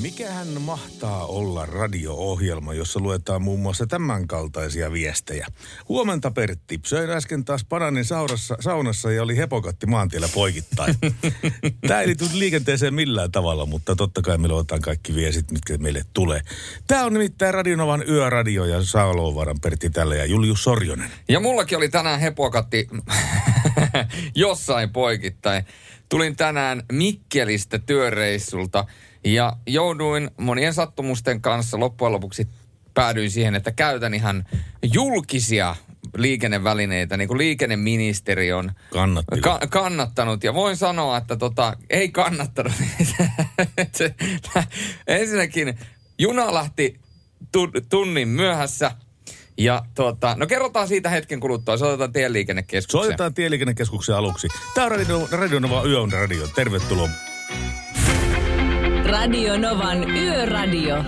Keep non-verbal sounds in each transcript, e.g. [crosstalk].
Mikähän mahtaa olla radio-ohjelma, jossa luetaan muun muassa tämän kaltaisia viestejä? Huomenta Pertti. Söin äsken taas bananin saunassa, saunassa ja oli hepokatti maantiellä poikittain. [laughs] Tämä ei liity liikenteeseen millään tavalla, mutta totta kai me luetaan kaikki viestit, mitkä meille tulee. Tämä on nimittäin Radionovan yöradio ja Saalovaran Pertti tällä ja Julius Sorjonen. Ja mullakin oli tänään hepokatti [laughs] jossain poikittain. Tulin tänään Mikkelistä työreissulta ja jouduin monien sattumusten kanssa loppujen lopuksi päädyin siihen, että käytän ihan julkisia liikennevälineitä, niin kuin liikenneministeri on Kannatti. ka- kannattanut. Ja voin sanoa, että tota, ei kannattanut. [laughs] Se- Ensinnäkin juna lähti tu- tunnin myöhässä. Ja tuota, no kerrotaan siitä hetken kuluttua. Soitetaan tieliikennekeskukseen. Soitetaan Tieliikennekeskuksen aluksi. Tämä on Radio, Radionova Yön radio. Tervetuloa. Radio Novan Yöradio.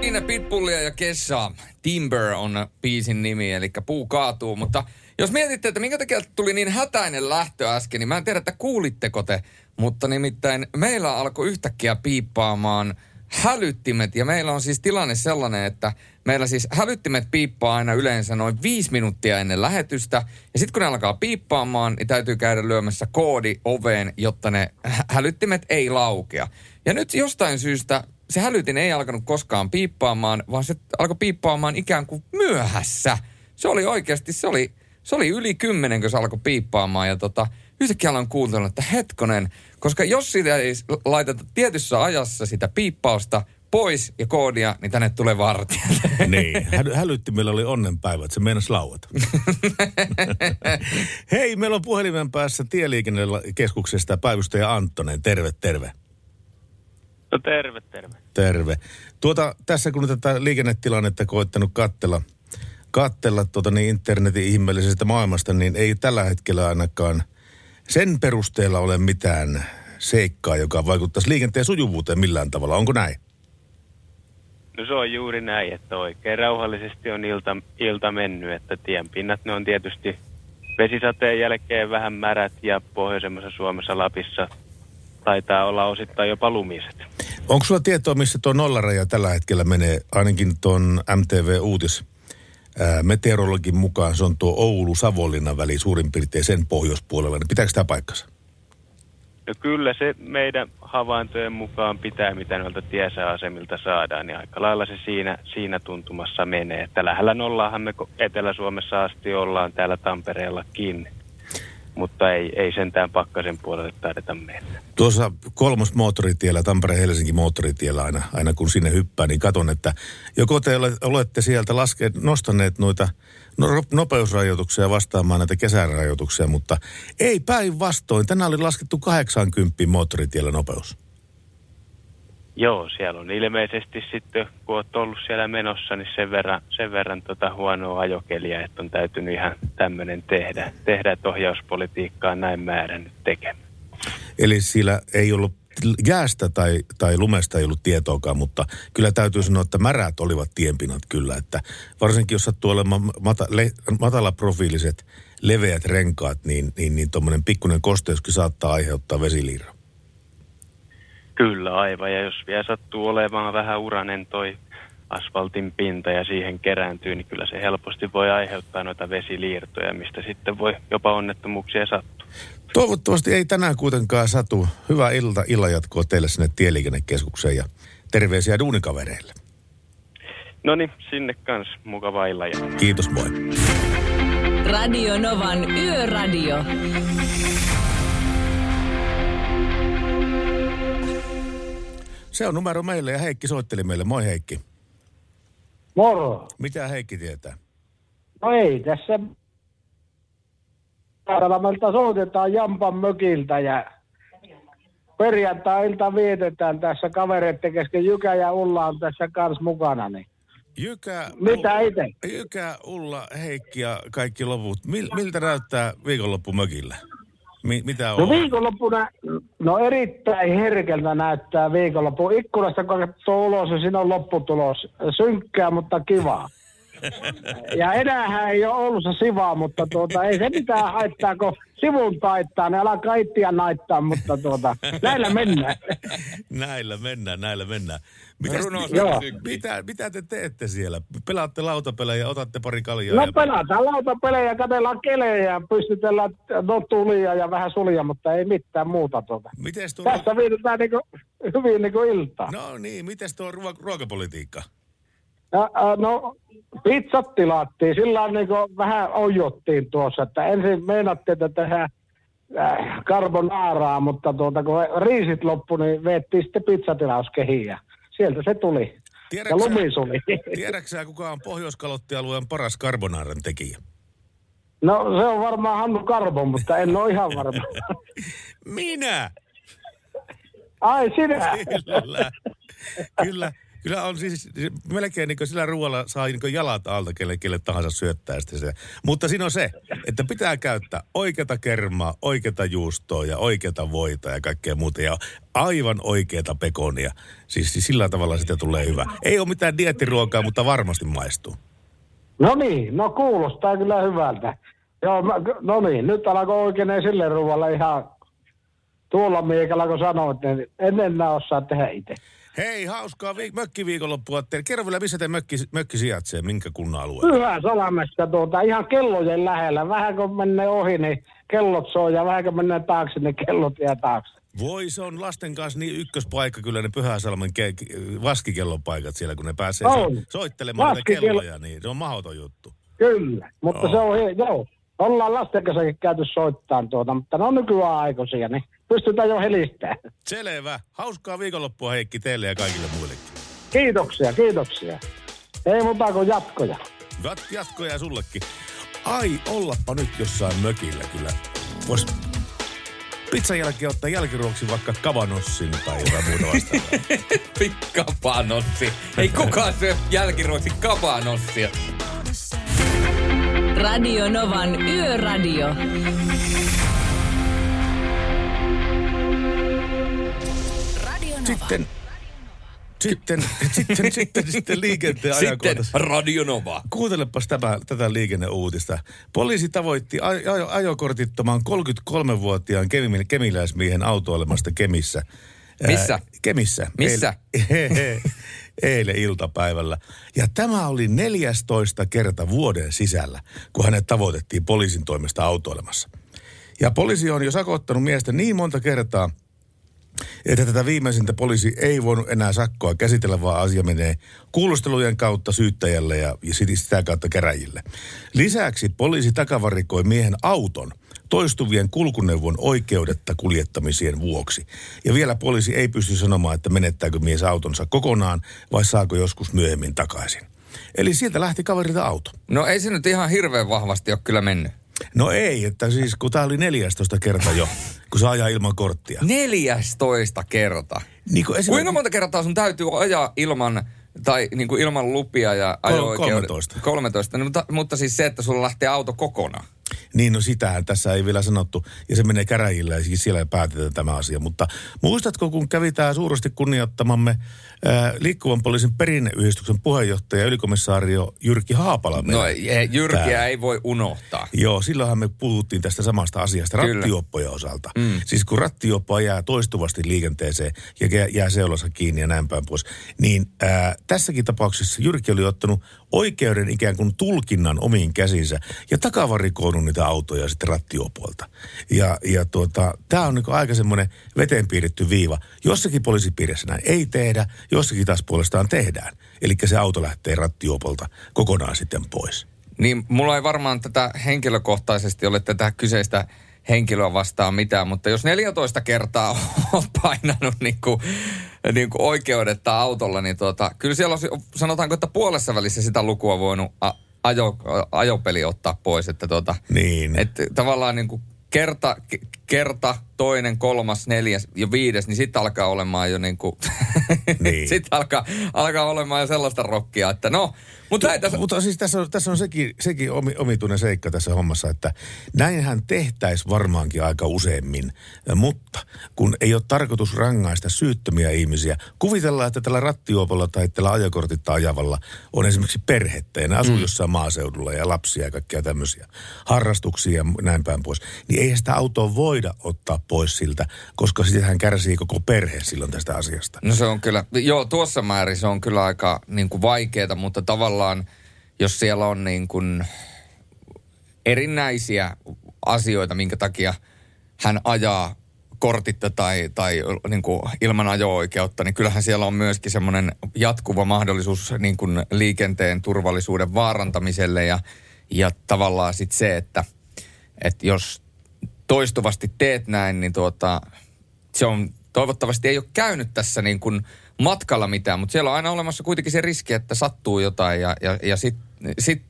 Siinä Pitbullia ja Kessaa. Timber on biisin nimi, eli puu kaatuu. Mutta jos mietitte, että minkä takia tuli niin hätäinen lähtö äsken, niin mä en tiedä, että kuulitteko te. Mutta nimittäin meillä alkoi yhtäkkiä piippaamaan hälyttimet. Ja meillä on siis tilanne sellainen, että meillä siis hälyttimet piippaa aina yleensä noin viisi minuuttia ennen lähetystä. Ja sitten kun ne alkaa piippaamaan, niin täytyy käydä lyömässä koodi oveen, jotta ne hä- hälyttimet ei laukea. Ja nyt jostain syystä se hälytin ei alkanut koskaan piippaamaan, vaan se alkoi piippaamaan ikään kuin myöhässä. Se oli oikeasti, se oli, se oli yli kymmenen, kun se alkoi piippaamaan. Ja tota, yhtäkkiä aloin kuuntella, että hetkonen, koska jos sitä ei laiteta tietyssä ajassa sitä piippausta pois ja koodia, niin tänne tulee vartijat. [laughs] Niin, Hä- hälyttimellä oli onnenpäivä, että se meinasi lauata. [laughs] Hei, meillä on puhelimen päässä Tieliikennekeskuksesta päivystäjä Anttonen. Terve, terve. No terve, terve. Terve. Tuota, tässä kun tätä liikennetilannetta koittanut kattella, kattella tuota niin internetin ihmeellisestä maailmasta, niin ei tällä hetkellä ainakaan sen perusteella ole mitään seikkaa, joka vaikuttaisi liikenteen sujuvuuteen millään tavalla. Onko näin? No se on juuri näin, että oikein rauhallisesti on ilta, ilta mennyt, että tienpinnat ne on tietysti vesisateen jälkeen vähän märät ja pohjoisemmassa Suomessa Lapissa taitaa olla osittain jopa lumiset. Onko sulla tietoa, missä tuo nollaraja tällä hetkellä menee, ainakin tuon MTV-uutis meteorologin mukaan, se on tuo Oulu-Savonlinnan väli suurin piirtein sen pohjoispuolella, niin pitääkö tämä paikkansa? No kyllä se meidän havaintojen mukaan pitää, mitä noilta tiesääasemilta saadaan, niin aika lailla se siinä, siinä tuntumassa menee. Että lähellä nollaahan me Etelä-Suomessa asti ollaan täällä Tampereellakin, mutta ei, ei sentään pakkasen puolelle taideta mennä. Tuossa kolmos moottoritiellä, Tampere-Helsinki moottoritiellä aina, aina kun sinne hyppää, niin katon, että joko te ole- olette sieltä laske, nostaneet noita no, nopeusrajoituksia vastaamaan näitä kesärajoituksia, mutta ei päinvastoin. Tänään oli laskettu 80 moottoritiellä nopeus. Joo, siellä on ilmeisesti sitten, kun olet ollut siellä menossa, niin sen verran, sen verran tota huonoa ajokeliä, että on täytynyt ihan tämmöinen tehdä, tehdä että ohjauspolitiikkaa näin määrännyt tekemään. Eli siellä ei ollut jäästä tai, tai lumesta ei ollut tietoakaan, mutta kyllä täytyy sanoa, että märät olivat tienpinnat kyllä. Että varsinkin jos sattuu olemaan mata, le, matalaprofiiliset, leveät renkaat, niin, niin, niin tuommoinen pikkuinen kosteuskin saattaa aiheuttaa vesiliirron. Kyllä aivan, ja jos vielä sattuu olemaan vähän uranen toi asfaltin pinta ja siihen kerääntyy, niin kyllä se helposti voi aiheuttaa noita vesiliirtoja, mistä sitten voi jopa onnettomuuksia sattua. Toivottavasti ei tänään kuitenkaan satu. Hyvää ilta, illanjatkoa teille sinne Tieliikennekeskukseen ja terveisiä duunikavereille. No niin, sinne kans mukava illan ja Kiitos, moi. Radio Novan Yöradio. Se on numero meille ja Heikki soitteli meille. Moi Heikki. Moro. Mitä Heikki tietää? No ei tässä meiltä soitetaan Jampan mökiltä ja perjantai-ilta vietetään tässä kavereiden kesken. Jykä ja Ulla on tässä kanssa mukana. Niin. Jykä, Mitä itse? Jykä, Ulla, Heikki ja kaikki loput. Mil, miltä näyttää viikonloppu mökillä? Mi, mitä on? No viikonloppuna, no erittäin herkeltä näyttää viikonloppu. Ikkunasta kun katsoo ulos ja siinä on lopputulos. Synkkää, mutta kivaa. [laughs] Ja enäähän ei ole ollut se siva, mutta tuota, ei se mitään haittaa, kun sivun taittaa, ne alkaa ittiä naittaa, mutta tuota, näillä mennään. [laughs] Näillä mennään, näillä mennään. Mitä, Runo Joo. mitä, mitä te teette siellä? Pelaatte lautapelejä, otatte pari kaljaa. No ja... pelataan lautapelejä, katsellaan kelejä, pystytellään no tulia ja vähän sulia, mutta ei mitään muuta tuota. Mites tuo... Tässä vietetään niinku, hyvin niinku iltaa. No niin, mites tuo ruo- ruokapolitiikka? Ja, äh, no, pizzat tilattiin, sillä niin vähän ojottiin tuossa, että ensin meinattiin, että tehdään äh, carbonaaraa, mutta tuota, kun riisit loppu, niin veettiin sitten pizzatilauskehiin ja sieltä se tuli. Ja lumi suli. tiedätkö kuka on Pohjois-Kalottialueen paras carbonaaran tekijä? No se on varmaan Hannu Karbo, mutta en ole ihan varma. [laughs] Minä! Ai sinä? Kyllä. Kyllä. Kyllä on siis melkein niin sillä ruoalla saa niin jalat alta kelle, kelle tahansa syöttää sitten se. Mutta siinä on se, että pitää käyttää oikeata kermaa, oikeata juustoa ja oikeata voita ja kaikkea muuta. Ja aivan oikeata pekonia. Siis, siis sillä tavalla sitä tulee hyvä. Ei ole mitään diettiruokaa, mutta varmasti maistuu. No niin, no kuulostaa kyllä hyvältä. Joo, mä, no niin, nyt alkoi oikein sille ruoalla ihan tuolla miekalla, kun sanoit, niin en enää osaa tehdä itse. Hei, hauskaa viik- mökkiviikonloppua teille. Kerro vielä, missä te mökki, mökki sijaitsee, minkä kunnan alueella? Pyhä Salamesta tuota, ihan kellojen lähellä. Vähän kun menee ohi, niin kellot soi ja vähän kun menee taakse, niin kellot jää taakse. Voi, se on lasten kanssa niin ykköspaikka kyllä ne Pyhäsalmen ke- vaskikellopaikat siellä, kun ne pääsee On. so- soittelemaan niitä Vaskikello- kelloja, niin se on mahdoton juttu. Kyllä, mutta Joo. se on, joo. Ollaan lasten kanssa käyty soittaa tuota, mutta ne on nykyään aikuisia, niin pystytään jo helistämään. Selvä. Hauskaa viikonloppua Heikki teille ja kaikille muillekin. Kiitoksia, kiitoksia. Ei muuta kuin jatkoja. Jat- jatkoja sullekin. Ai, ollappa nyt jossain mökillä kyllä. Vois pizzan jälkeen ottaa jälkiruoksi vaikka kavanossin tai jotain muuta vastaavaa. [laughs] Kapanossi. Ei kukaan syö jälkiruoksi kapanossia. Radio Novan Yöradio. Sitten, sitten, [laughs] sitten, sitten, sitten liikenteen Sitten ajankohtaisessa. Radio Nova. Kuuntelepas tämä, tätä liikenneuutista. Poliisi tavoitti aj- aj- ajokortittoman 33-vuotiaan kemi- kemiläismiehen autoilemasta Kemissä. Ää, Missä? Kemissä. Missä? Eilen, [laughs] eilen iltapäivällä. Ja tämä oli 14 kerta vuoden sisällä, kun hänet tavoitettiin poliisin toimesta autoilemassa. Ja poliisi on jo sakottanut miestä niin monta kertaa, että tätä viimeisintä poliisi ei voinut enää sakkoa käsitellä, vaan asia menee kuulustelujen kautta syyttäjälle ja, ja sit- sitä kautta käräjille. Lisäksi poliisi takavarikoi miehen auton toistuvien kulkuneuvon oikeudetta kuljettamisien vuoksi. Ja vielä poliisi ei pysty sanomaan, että menettääkö mies autonsa kokonaan vai saako joskus myöhemmin takaisin. Eli sieltä lähti kaverilta auto. No ei se nyt ihan hirveän vahvasti ole kyllä mennyt. No ei, että siis kun tämä oli 14 kerta jo, kun saa ajaa ilman korttia. 14 kerta. Niin kuin Kuinka monta kertaa sun täytyy ajaa ilman, tai niin kuin ilman lupia ja ajo 13. 13. No, mutta, mutta siis se, että sulla lähtee auto kokonaan. Niin, no sitähän tässä ei vielä sanottu. Ja se menee käräjille ja siis siellä päätetään tämä asia. Mutta muistatko, kun kävi tämä suuresti kunnioittamamme liikkuvan poliisin perinneyhdistyksen puheenjohtaja ylikomissaario Jyrki Haapala? No Jyrkiä täällä? ei voi unohtaa. Joo, silloinhan me puhuttiin tästä samasta asiasta Kyllä. rattijuoppojen osalta. Mm. Siis kun rattijuoppo jää toistuvasti liikenteeseen ja jää- seulassa kiinni ja näin päin pois, niin ää, tässäkin tapauksessa Jyrki oli ottanut oikeuden ikään kuin tulkinnan omiin käsinsä ja takavarikoinut niitä autoja sitten rattijuopuolta. Ja, ja tuota, tämä on niin aika semmoinen veteen piirretty viiva. Jossakin poliisipiirissä näin ei tehdä, jossakin taas puolestaan tehdään. Eli se auto lähtee rattijuopolta kokonaan sitten pois. Niin mulla ei varmaan tätä henkilökohtaisesti ole tätä kyseistä henkilöä vastaan mitään, mutta jos 14 kertaa [laughs] on painanut niin kuin, niin kuin oikeudetta autolla, niin tuota, kyllä siellä olisi, sanotaanko, että puolessa välissä sitä lukua voinut a, ajo, ajopeli ottaa pois. Että tota, Niin. että tavallaan niin kuin kerta, ke- kerta, toinen, kolmas, neljäs ja viides, niin sitten alkaa olemaan jo [laughs] niin kuin, Niin. sitten alkaa, alkaa olemaan jo sellaista rokkia, että no, mutta näin tässä, Mutta siis tässä on, tässä on sekin, sekin omi, omituinen seikka tässä hommassa, että näinhän tehtäisiin varmaankin aika useammin. Mutta kun ei ole tarkoitus rangaista syyttömiä ihmisiä, kuvitellaan, että tällä rattijuopalla tai tällä ajokortitta ajavalla on esimerkiksi perhettä ja ne asuu mm. jossain maaseudulla ja lapsia ja kaikkia tämmöisiä harrastuksia ja näin päin pois. Niin eihän sitä autoa voida ottaa pois siltä, koska sitähän kärsii koko perhe silloin tästä asiasta. No se on kyllä, joo tuossa määrin se on kyllä aika niin kuin vaikeaa, mutta tavallaan jos siellä on niin kuin erinäisiä asioita, minkä takia hän ajaa kortitta tai, tai niin kuin ilman ajo-oikeutta, niin kyllähän siellä on myöskin semmoinen jatkuva mahdollisuus niin kuin liikenteen turvallisuuden vaarantamiselle ja, ja tavallaan sitten se, että, että jos toistuvasti teet näin, niin tuota, se on toivottavasti ei ole käynyt tässä niin kuin matkalla mitään, mutta siellä on aina olemassa kuitenkin se riski, että sattuu jotain ja, ja, ja sitten sit,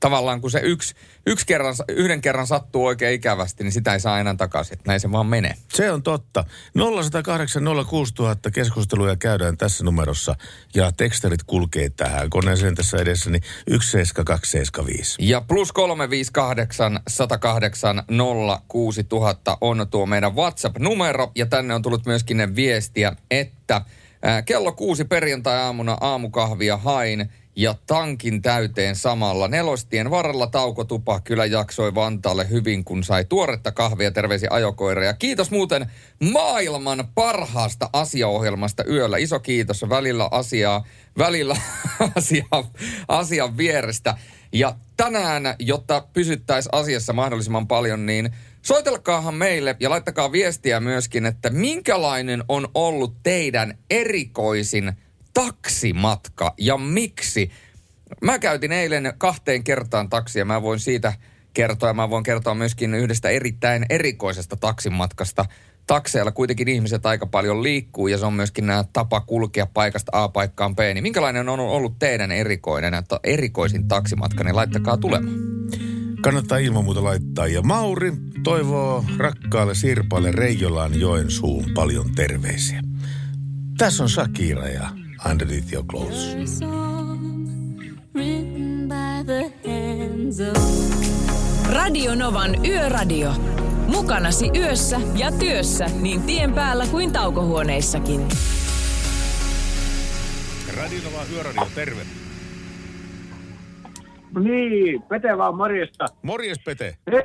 tavallaan kun se yksi, yksi kerran, yhden kerran sattuu oikein ikävästi, niin sitä ei saa enää takaisin. Että näin se vaan menee. Se on totta. 0108 06000 keskusteluja käydään tässä numerossa ja tekstarit kulkee tähän koneeseen tässä edessä, niin 17275. Ja plus 358 108 06000 on tuo meidän WhatsApp-numero ja tänne on tullut myöskin ne viestiä, että kello kuusi perjantai-aamuna aamukahvia hain ja tankin täyteen samalla. Nelostien varrella taukotupa kyllä jaksoi Vantaalle hyvin, kun sai tuoretta kahvia terveisi ajokoira. Ja kiitos muuten maailman parhaasta asiaohjelmasta yöllä. Iso kiitos välillä asiaa, välillä [laughs] asiaa, asian vierestä. Ja tänään, jotta pysyttäisiin asiassa mahdollisimman paljon, niin soitelkaahan meille ja laittakaa viestiä myöskin, että minkälainen on ollut teidän erikoisin taksimatka ja miksi? Mä käytin eilen kahteen kertaan taksia. Mä voin siitä kertoa mä voin kertoa myöskin yhdestä erittäin erikoisesta taksimatkasta. Takseilla kuitenkin ihmiset aika paljon liikkuu ja se on myöskin nämä tapa kulkea paikasta A paikkaan B. Niin minkälainen on ollut teidän erikoinen, että erikoisin taksimatka, niin laittakaa tulemaan. Kannattaa ilman muuta laittaa. Ja Mauri toivoo rakkaalle Sirpalle Reijolaan Joensuun paljon terveisiä. Tässä on Shakira ja Underneath Your Clothes. Radio Novan Yöradio. Mukanasi yössä ja työssä niin tien päällä kuin taukohuoneissakin. Radionova Yöradio, terve. Niin, Pete vaan morjesta. Morjes Pete. He,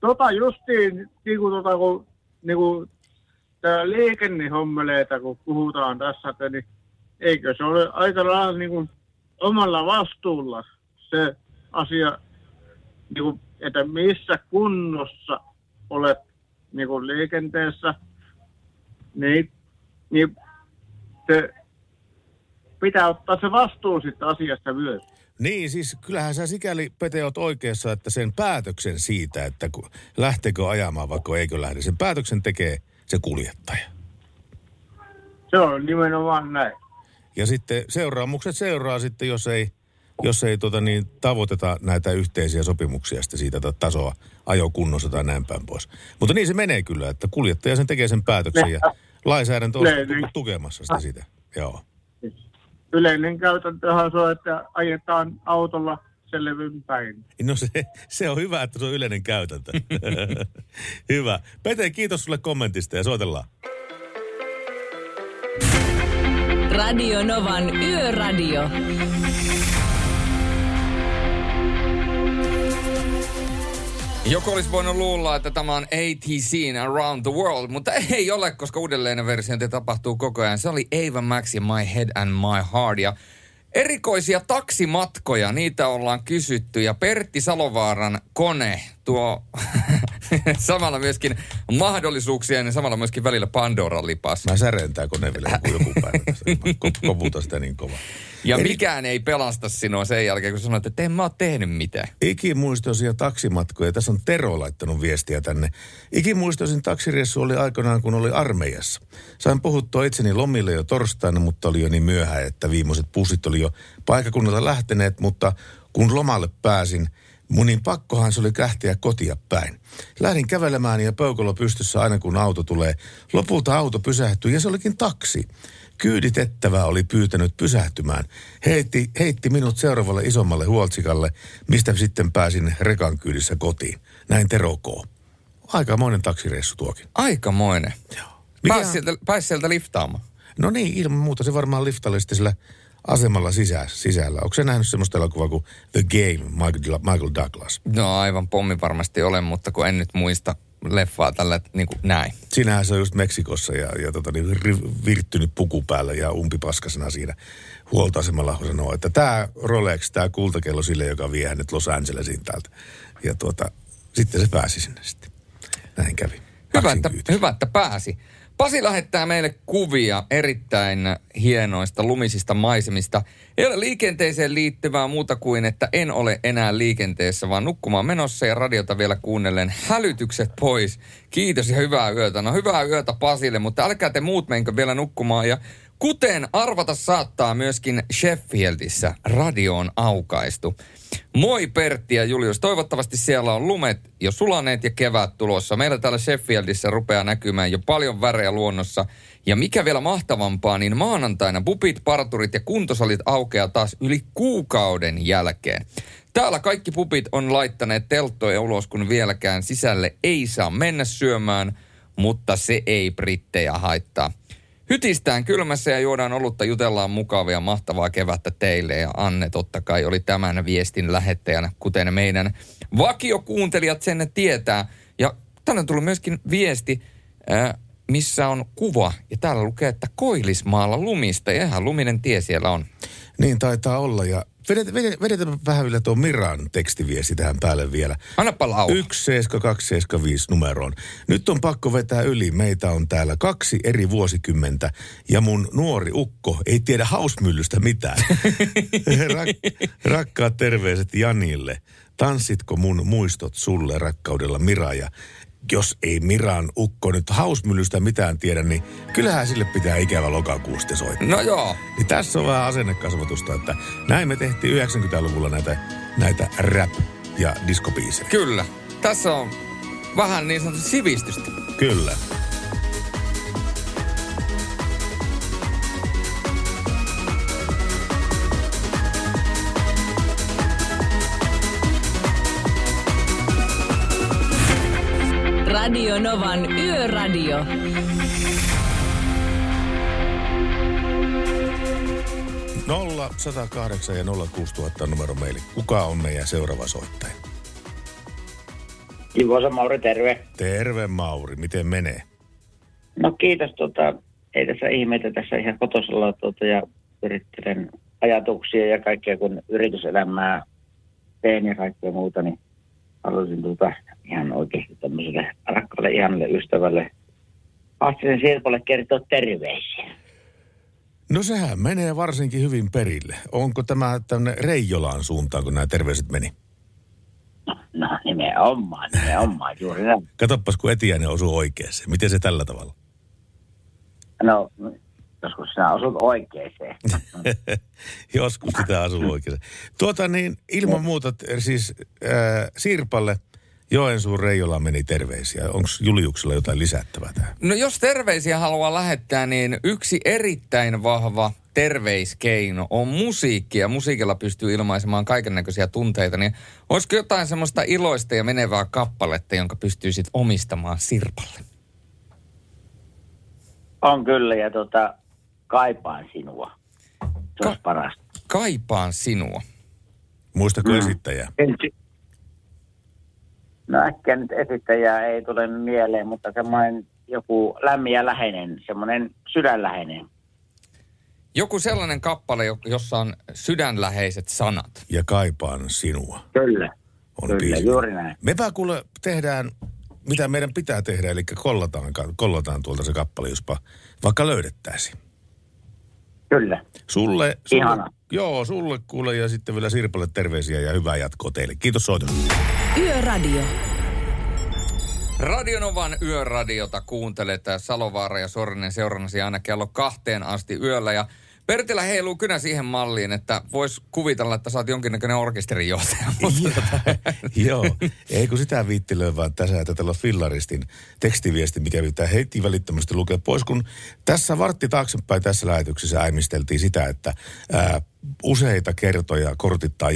tota justiin, niin kuin, tota, kun, niin kuin tää liikennehommeleita, kun puhutaan tässä, että niin eikö se ole aika lailla niin kuin omalla vastuulla se asia, niin kuin, että missä kunnossa olet niin kuin liikenteessä, niin, niin se pitää ottaa se vastuu siitä asiasta myös. Niin, siis kyllähän sä sikäli, Pete, oot oikeassa, että sen päätöksen siitä, että lähteekö ajamaan vaikka eikö lähde, sen päätöksen tekee se kuljettaja. Se on nimenomaan näin. Ja sitten seuraamukset seuraa sitten, jos ei, jos ei tota niin, tavoiteta näitä yhteisiä sopimuksia sitten siitä ta- tasoa ajokunnossa tai näin päin pois. Mutta niin se menee kyllä, että kuljettaja sen tekee sen päätöksen ja lainsäädäntö on ne- tukemassa sitä, sitä. Joo. Yleinen käytäntöhän se on, että ajetaan autolla selvyn päin. No se, se on hyvä, että se on yleinen käytäntö. [laughs] hyvä. Pete, kiitos sulle kommentista ja soitellaan. Radio Novan Yöradio. Joku olisi voinut luulla, että tämä on ATC Around the World, mutta ei ole, koska uudelleen versiointi tapahtuu koko ajan. Se oli Ava Max ja My Head and My Heart. Ja erikoisia taksimatkoja, niitä ollaan kysytty. Ja Pertti Salovaaran kone tuo [laughs] samalla myöskin mahdollisuuksia ja samalla myöskin välillä Pandoran lipas. Mä säreen tää kone vielä joku, joku päivä tässä. Mä ko- koputan sitä niin kovaa. Ja mikään ei pelasta sinua sen jälkeen, kun sanoit, että en mä oo tehnyt mitään. Ikimuistoisia taksimatkoja. Tässä on Tero laittanut viestiä tänne. Ikimuistoisin taksireissu oli aikanaan, kun oli armeijassa. Sain puhuttua itseni lomille jo torstaina, mutta oli jo niin myöhään, että viimeiset pussit oli jo paikakunnalta lähteneet, mutta kun lomalle pääsin, mun niin pakkohan se oli kähtiä kotia päin. Lähdin kävelemään ja peukalo pystyssä aina kun auto tulee. Lopulta auto pysähtyi ja se olikin taksi. Kyyditettävä oli pyytänyt pysähtymään. Heitti, heitti minut seuraavalle isommalle huoltsikalle, mistä sitten pääsin rekan kyydissä kotiin. Näin Tero K. Aikamoinen taksireissu tuokin. Aikamoinen. Joo. Pääsi sieltä, pääsi sieltä liftaamaan. No niin, ilman muuta se varmaan liftalla sitten sillä asemalla sisä, sisällä. Onko se nähnyt semmoista elokuvaa kuin The Game, Michael, Michael Douglas? No aivan pommi varmasti olen, mutta kun en nyt muista leffaa tällä niin kuin näin. Siinähän se on just Meksikossa ja, ja tota, niin, virttynyt puku päällä ja umpipaskasena siinä huoltoasemalla sanoo, että tämä Rolex, tämä kultakello sille, joka vie hänet Los Angelesiin täältä. Ja tuota, sitten se pääsi sinne sitten. Näin kävi. Hyvä että, hyvä, että pääsi. Pasi lähettää meille kuvia erittäin hienoista lumisista maisemista. Ei ole liikenteeseen liittyvää muuta kuin, että en ole enää liikenteessä, vaan nukkumaan menossa ja radiota vielä kuunnellen hälytykset pois. Kiitos ja hyvää yötä. No hyvää yötä Pasille, mutta älkää te muut menkö vielä nukkumaan. Ja kuten arvata saattaa myöskin Sheffieldissä radio on aukaistu. Moi Pertti ja Julius. Toivottavasti siellä on lumet jo sulaneet ja kevät tulossa. Meillä täällä Sheffieldissä rupeaa näkymään jo paljon värejä luonnossa. Ja mikä vielä mahtavampaa, niin maanantaina pupit, parturit ja kuntosalit aukeaa taas yli kuukauden jälkeen. Täällä kaikki pupit on laittaneet telttoja ulos, kun vieläkään sisälle ei saa mennä syömään, mutta se ei brittejä haittaa. Hytistään kylmässä ja juodaan olutta, jutellaan mukavia, mahtavaa kevättä teille. Ja Anne totta kai oli tämän viestin lähettäjänä, kuten meidän vakiokuuntelijat sen tietää. Ja tänne tullut myöskin viesti, ää, missä on kuva. Ja täällä lukee, että Koilismaalla lumista. Ja ihan luminen tie siellä on. Niin taitaa olla ja vedet, vedet, vedetään vähän vielä tuon Miran tekstiviesti tähän päälle vielä. Annapa laulu. 17275 numeroon. Nyt on pakko vetää yli. Meitä on täällä kaksi eri vuosikymmentä ja mun nuori ukko ei tiedä hausmyllystä mitään. [laughs] Rak, rakkaat terveiset Janille. Tanssitko mun muistot sulle rakkaudella Mira ja jos ei Miran ukko nyt hausmyllystä mitään tiedä, niin kyllähän sille pitää ikävä lokakuusta soittaa. No joo. Niin tässä on vähän asennekasvatusta, että näin me tehtiin 90-luvulla näitä, näitä rap- ja diskobiisejä. Kyllä. Tässä on vähän niin sanotusti sivistystä. Kyllä. Radio Novan Yöradio. Nolla 108 ja 06000 on numero meille. Kuka on meidän seuraava soittaja? Juvosa Mauri, terve. Terve Mauri, miten menee? No kiitos, tota, ei tässä ihmeitä tässä ihan kotosalla tuota, ja yrittelen ajatuksia ja kaikkea, kun yrityselämää teen ja kaikkea muuta, niin haluaisin tuota, ihan oikeasti tämmöiselle rakkaalle ihanille ystävälle Astisen Sirpolle kertoa terveisiä. No sehän menee varsinkin hyvin perille. Onko tämä tänne Reijolaan suuntaan, kun nämä terveiset meni? No, no nimenomaan, nimenomaan, [laughs] juuri näin. Katoppas, kun Etiäinen osuu oikeeseen. Miten se tällä tavalla? No, joskus sinä osut oikeeseen. [laughs] Joskus sitä asuu oikein. Tuota niin, ilman muuta, siis äh, Sirpalle Joensuun Reijola meni terveisiä. Onko Juliuksella jotain lisättävää tähän? No jos terveisiä haluaa lähettää, niin yksi erittäin vahva terveiskeino on musiikki. Ja musiikilla pystyy ilmaisemaan kaiken näköisiä tunteita. Niin olisiko jotain semmoista iloista ja menevää kappaletta, jonka pystyy sitten omistamaan Sirpalle? On kyllä, ja tota, kaipaan sinua. Se Ka- parasta. Kaipaan sinua. Muistako Mm. esittäjää? No äkkiä nyt esittäjää ei tule mieleen, mutta semmoinen joku lämmin ja läheinen, semmoinen sydänläheinen. Joku sellainen kappale, jo- jossa on sydänläheiset sanat. Ja kaipaan sinua. Kyllä. On Kyllä, biisi. juuri näin. Mepä kuule tehdään, mitä meidän pitää tehdä, eli kollataan, kollataan tuolta se kappale, jospa vaikka löydettäisiin. Kyllä. Sulle, sulle Ihana. joo, sulle kuule ja sitten vielä Sirpalle terveisiä ja hyvää jatkoa teille. Kiitos soitosta. Yöradio. Radionovan yöradiota kuuntelet Salovaara ja Sorinen seurannasi aina kello kahteen asti yöllä. Ja Pertilä heiluu kynä siihen malliin, että vois kuvitella, että sä oot jonkinnäköinen orkesterijohtaja. [laughs] Mutta [laughs] Joo, ei kun sitä viittilöä vaan tässä, että tällä on fillaristin tekstiviesti, mikä pitää heti välittömästi lukea pois, kun tässä vartti taaksepäin tässä lähetyksessä äimisteltiin sitä, että ää, useita kertoja kortitta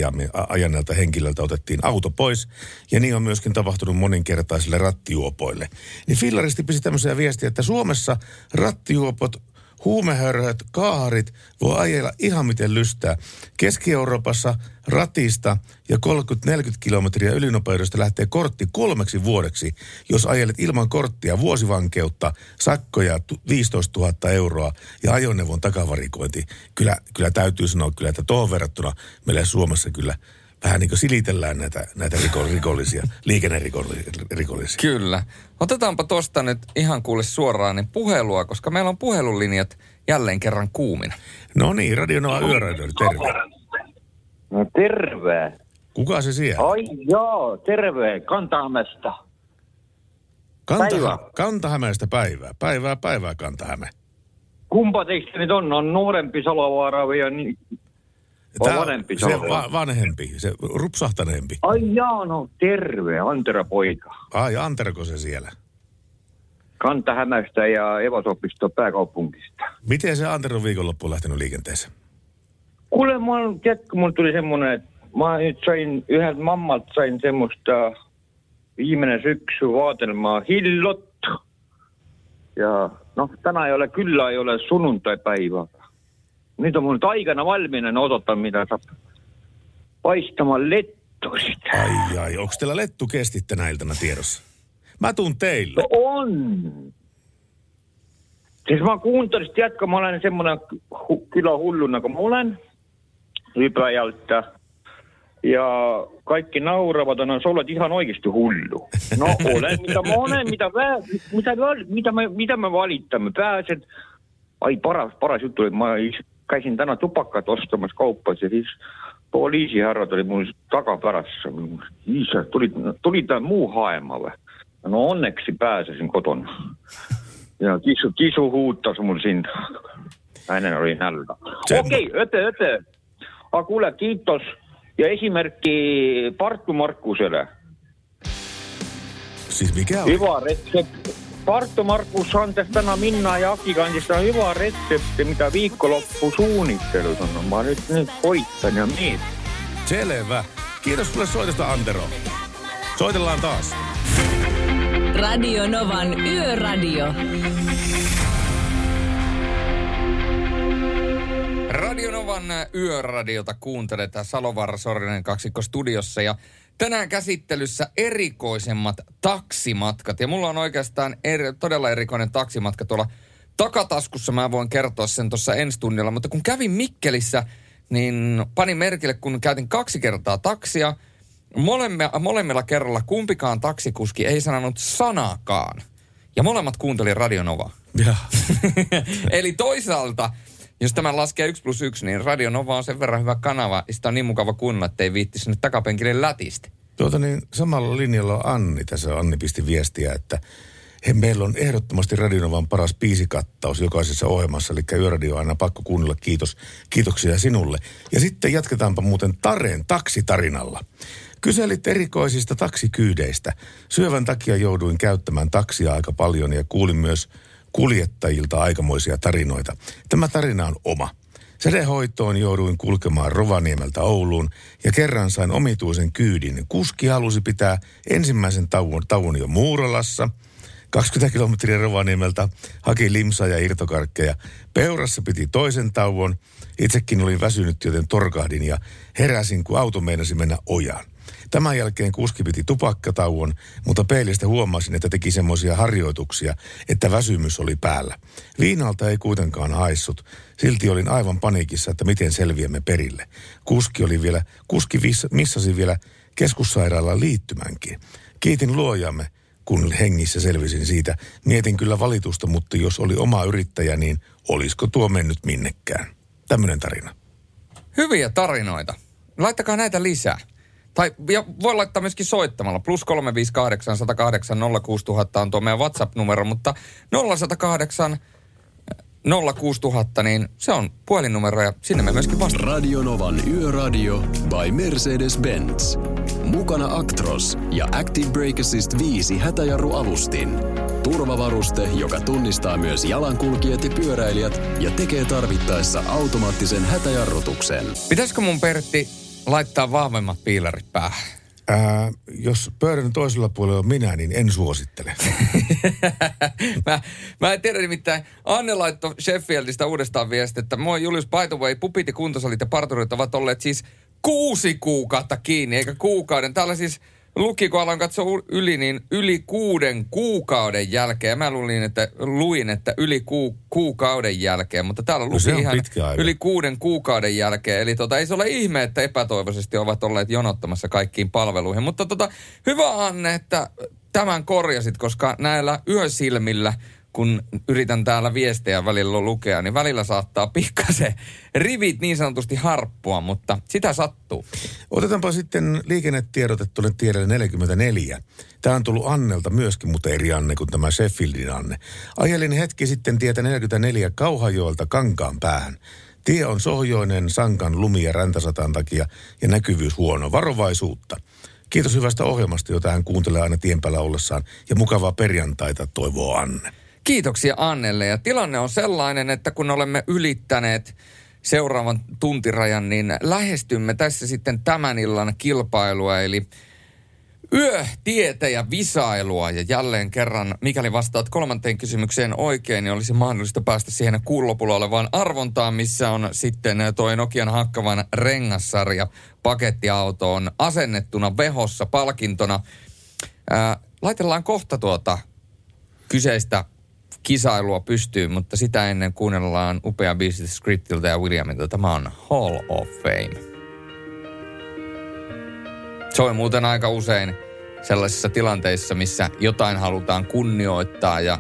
ajaneelta henkilöltä otettiin auto pois, ja niin on myöskin tapahtunut moninkertaisille rattijuopoille. Niin fillaristi pisi tämmöisiä viestiä, että Suomessa rattijuopot huumehörhöt, kaarit voi ajella ihan miten lystää. Keski-Euroopassa ratista ja 30-40 kilometriä ylinopeudesta lähtee kortti kolmeksi vuodeksi, jos ajelet ilman korttia vuosivankeutta, sakkoja 15 000 euroa ja ajoneuvon takavarikointi. Kyllä, kyllä täytyy sanoa kyllä, että tuohon verrattuna meillä Suomessa kyllä vähän niin kuin silitellään näitä, näitä rikollisia, liikennerikollisia. Kyllä. Otetaanpa tuosta nyt ihan kuule suoraan niin puhelua, koska meillä on puhelulinjat jälleen kerran kuumina. No niin, Radio Nova Yöradio, terve. No terve. Kuka se siellä? Oi joo, terve. Kantahämestä. Kanta, Päivää. Kantahämeestä päivää. Päivää, päivää Kantahäme. Kumpa teistä nyt on? On nuorempi Salovaara vai? On Tää vanhempi se va- vanhempi, se rupsahtaneempi. Ai jaa, no terve. Antero poika. Ai, Anterko se siellä? Kantahämästä ja Evasopisto pääkaupungista. Miten se Antero viikonloppu on lähtenyt liikenteeseen? Kuule, mä oon, tiedätkö, tuli semmonen, että mä nyt sain, yhdeltä mammalta sain semmoista viimeinen syksy vaatelmaa hillot. Ja no, tänään ei ole, kyllä ei ole sunnuntai-päivä. Nyt on mun nyt aikana valmiina, ne odottaa, mitä saa paistamaan lettusit. Ai ai, onko teillä lettu kestit tänä iltana tiedossa? Mä tuun teille. No on. Siis mä kuuntelin, tiedätkö, mä olen semmoinen hu- kyllä hulluna kuin mä olen. Ypäjältä. Ja kaikki nauravat, no sä olet ihan oikeasti hullu. No olen, mitä mä olen, mitä, vä, mitä, mitä, me, mitä me valittamme. Pääset, ai paras, paras juttu, että mä is- käisin täna tupakat ostamas kaupas ja siis poliisihärra tuli mul taga pärast, issand, tulid, tulid muu haema või? no õnneks pääsesin koduna. ja kisu, kisu huutas mul siin. naine oli nälga. okei okay,, öte, öte. aga kuule, kiitos ja esimärki Tartu Markusele. siis mikä on? Hyvä resepti, Parttu Markkus antes tänä Minna ja Aki kandista hyvä retsepti, mitä viikonloppu suunnittelu on. Mä nyt, nyt koittan ja mietin. Selvä. Kiitos sulle soitosta Antero. Soitellaan taas. Radio Novan Yöradio. Radio Novan yöradiota kuuntelet Salovaara Sorinen kaksikko studiossa ja tänään käsittelyssä erikoisemmat taksimatkat. Ja mulla on oikeastaan eri, todella erikoinen taksimatka tuolla takataskussa. Mä voin kertoa sen tuossa ensi tunnilla, mutta kun kävin Mikkelissä, niin panin merkille, kun käytin kaksi kertaa taksia. Molemme, molemmilla kerralla kumpikaan taksikuski ei sanonut sanaakaan. Ja molemmat kuunteli Radio Novaa. Ja. [laughs] Eli toisaalta, jos tämän laskee 1 plus 1, niin Radio Nova on sen verran hyvä kanava, sitä on niin mukava kuunnella, että ei viitti sinne takapenkille lätistä. Tuota niin, samalla linjalla on Anni. Tässä Anni pisti viestiä, että he, meillä on ehdottomasti Radionovan paras biisikattaus jokaisessa ohjelmassa, eli Yöradio aina pakko kuunnella. Kiitos. Kiitoksia sinulle. Ja sitten jatketaanpa muuten Taren taksitarinalla. Kyselit erikoisista taksikyydeistä. Syövän takia jouduin käyttämään taksia aika paljon ja kuulin myös kuljettajilta aikamoisia tarinoita. Tämä tarina on oma. Sädehoitoon jouduin kulkemaan Rovaniemeltä Ouluun ja kerran sain omituisen kyydin. Kuski halusi pitää ensimmäisen tauon, tauon jo Muurolassa. 20 kilometriä Rovaniemeltä haki limsaa ja irtokarkkeja. Peurassa piti toisen tauon. Itsekin olin väsynyt, joten torkahdin ja heräsin, kun auto meinasi mennä ojaan. Tämän jälkeen kuski piti tupakkatauon, mutta peilistä huomasin, että teki semmoisia harjoituksia, että väsymys oli päällä. Viinalta ei kuitenkaan haissut. Silti olin aivan paniikissa, että miten selviämme perille. Kuski oli vielä, kuski missasi vielä keskussairaalaan liittymänkin. Kiitin luojamme, kun hengissä selvisin siitä. Mietin kyllä valitusta, mutta jos oli oma yrittäjä, niin olisiko tuo mennyt minnekään? Tämmöinen tarina. Hyviä tarinoita. Laittakaa näitä lisää. Tai ja voi laittaa myöskin soittamalla. Plus 358 108 06000 on tuo meidän WhatsApp-numero, mutta 0108 06000, niin se on puhelinnumero ja sinne me myöskin vastaamme. Radionovan Yöradio by Mercedes-Benz. Mukana Actros ja Active Brake Assist 5 hätäjarruavustin. Turvavaruste, joka tunnistaa myös jalankulkijat ja pyöräilijät ja tekee tarvittaessa automaattisen hätäjarrutuksen. Pitäisikö mun Pertti laittaa vahvemmat piilarit päähän? Ää, jos pöydän toisella puolella on minä, niin en suosittele. [laughs] mä, mä en tiedä nimittäin. Anne laittoi Sheffieldistä uudestaan viesti, että moi Julius, by the way, pupit ja kuntosalit ja parturit ovat olleet siis kuusi kuukautta kiinni, eikä kuukauden. Täällä siis luki, kun aloin katsoa yli, niin yli kuuden kuukauden jälkeen. Mä luulin, että, luin, että yli ku, kuukauden jälkeen, mutta täällä No luki on ihan yli kuuden kuukauden jälkeen. Eli tota, ei se ole ihme, että epätoivoisesti ovat olleet jonottamassa kaikkiin palveluihin. Mutta tota, hyvä Anne, että tämän korjasit, koska näillä yösilmillä kun yritän täällä viestejä välillä lukea, niin välillä saattaa pikkasen rivit niin sanotusti harppua, mutta sitä sattuu. Otetaanpa sitten liikennetiedote tuonne tiedelle 44. Tämä on tullut Annelta myöskin, mutta eri Anne kuin tämä Sheffieldin Anne. Ajelin hetki sitten tietä 44 Kauhajoelta Kankaan päähän. Tie on sohjoinen sankan lumi- ja räntäsataan takia ja näkyvyys huono. Varovaisuutta. Kiitos hyvästä ohjelmasta, jota hän kuuntelee aina tien päällä ollessaan. Ja mukavaa perjantaita, toivoo Anne. Kiitoksia Annelle. Ja tilanne on sellainen, että kun olemme ylittäneet seuraavan tuntirajan, niin lähestymme tässä sitten tämän illan kilpailua, eli yötietä ja visailua. Ja jälleen kerran, mikäli vastaat kolmanteen kysymykseen oikein, niin olisi mahdollista päästä siihen kuun lopulla olevaan arvontaan, missä on sitten toi Nokian hakkavan rengassarja pakettiautoon asennettuna vehossa palkintona. Ää, laitellaan kohta tuota kyseistä kisailua pystyyn, mutta sitä ennen kuunnellaan upea biisi Scriptiltä ja Williamilta. Tämä on Hall of Fame. Soi muuten aika usein sellaisissa tilanteissa, missä jotain halutaan kunnioittaa ja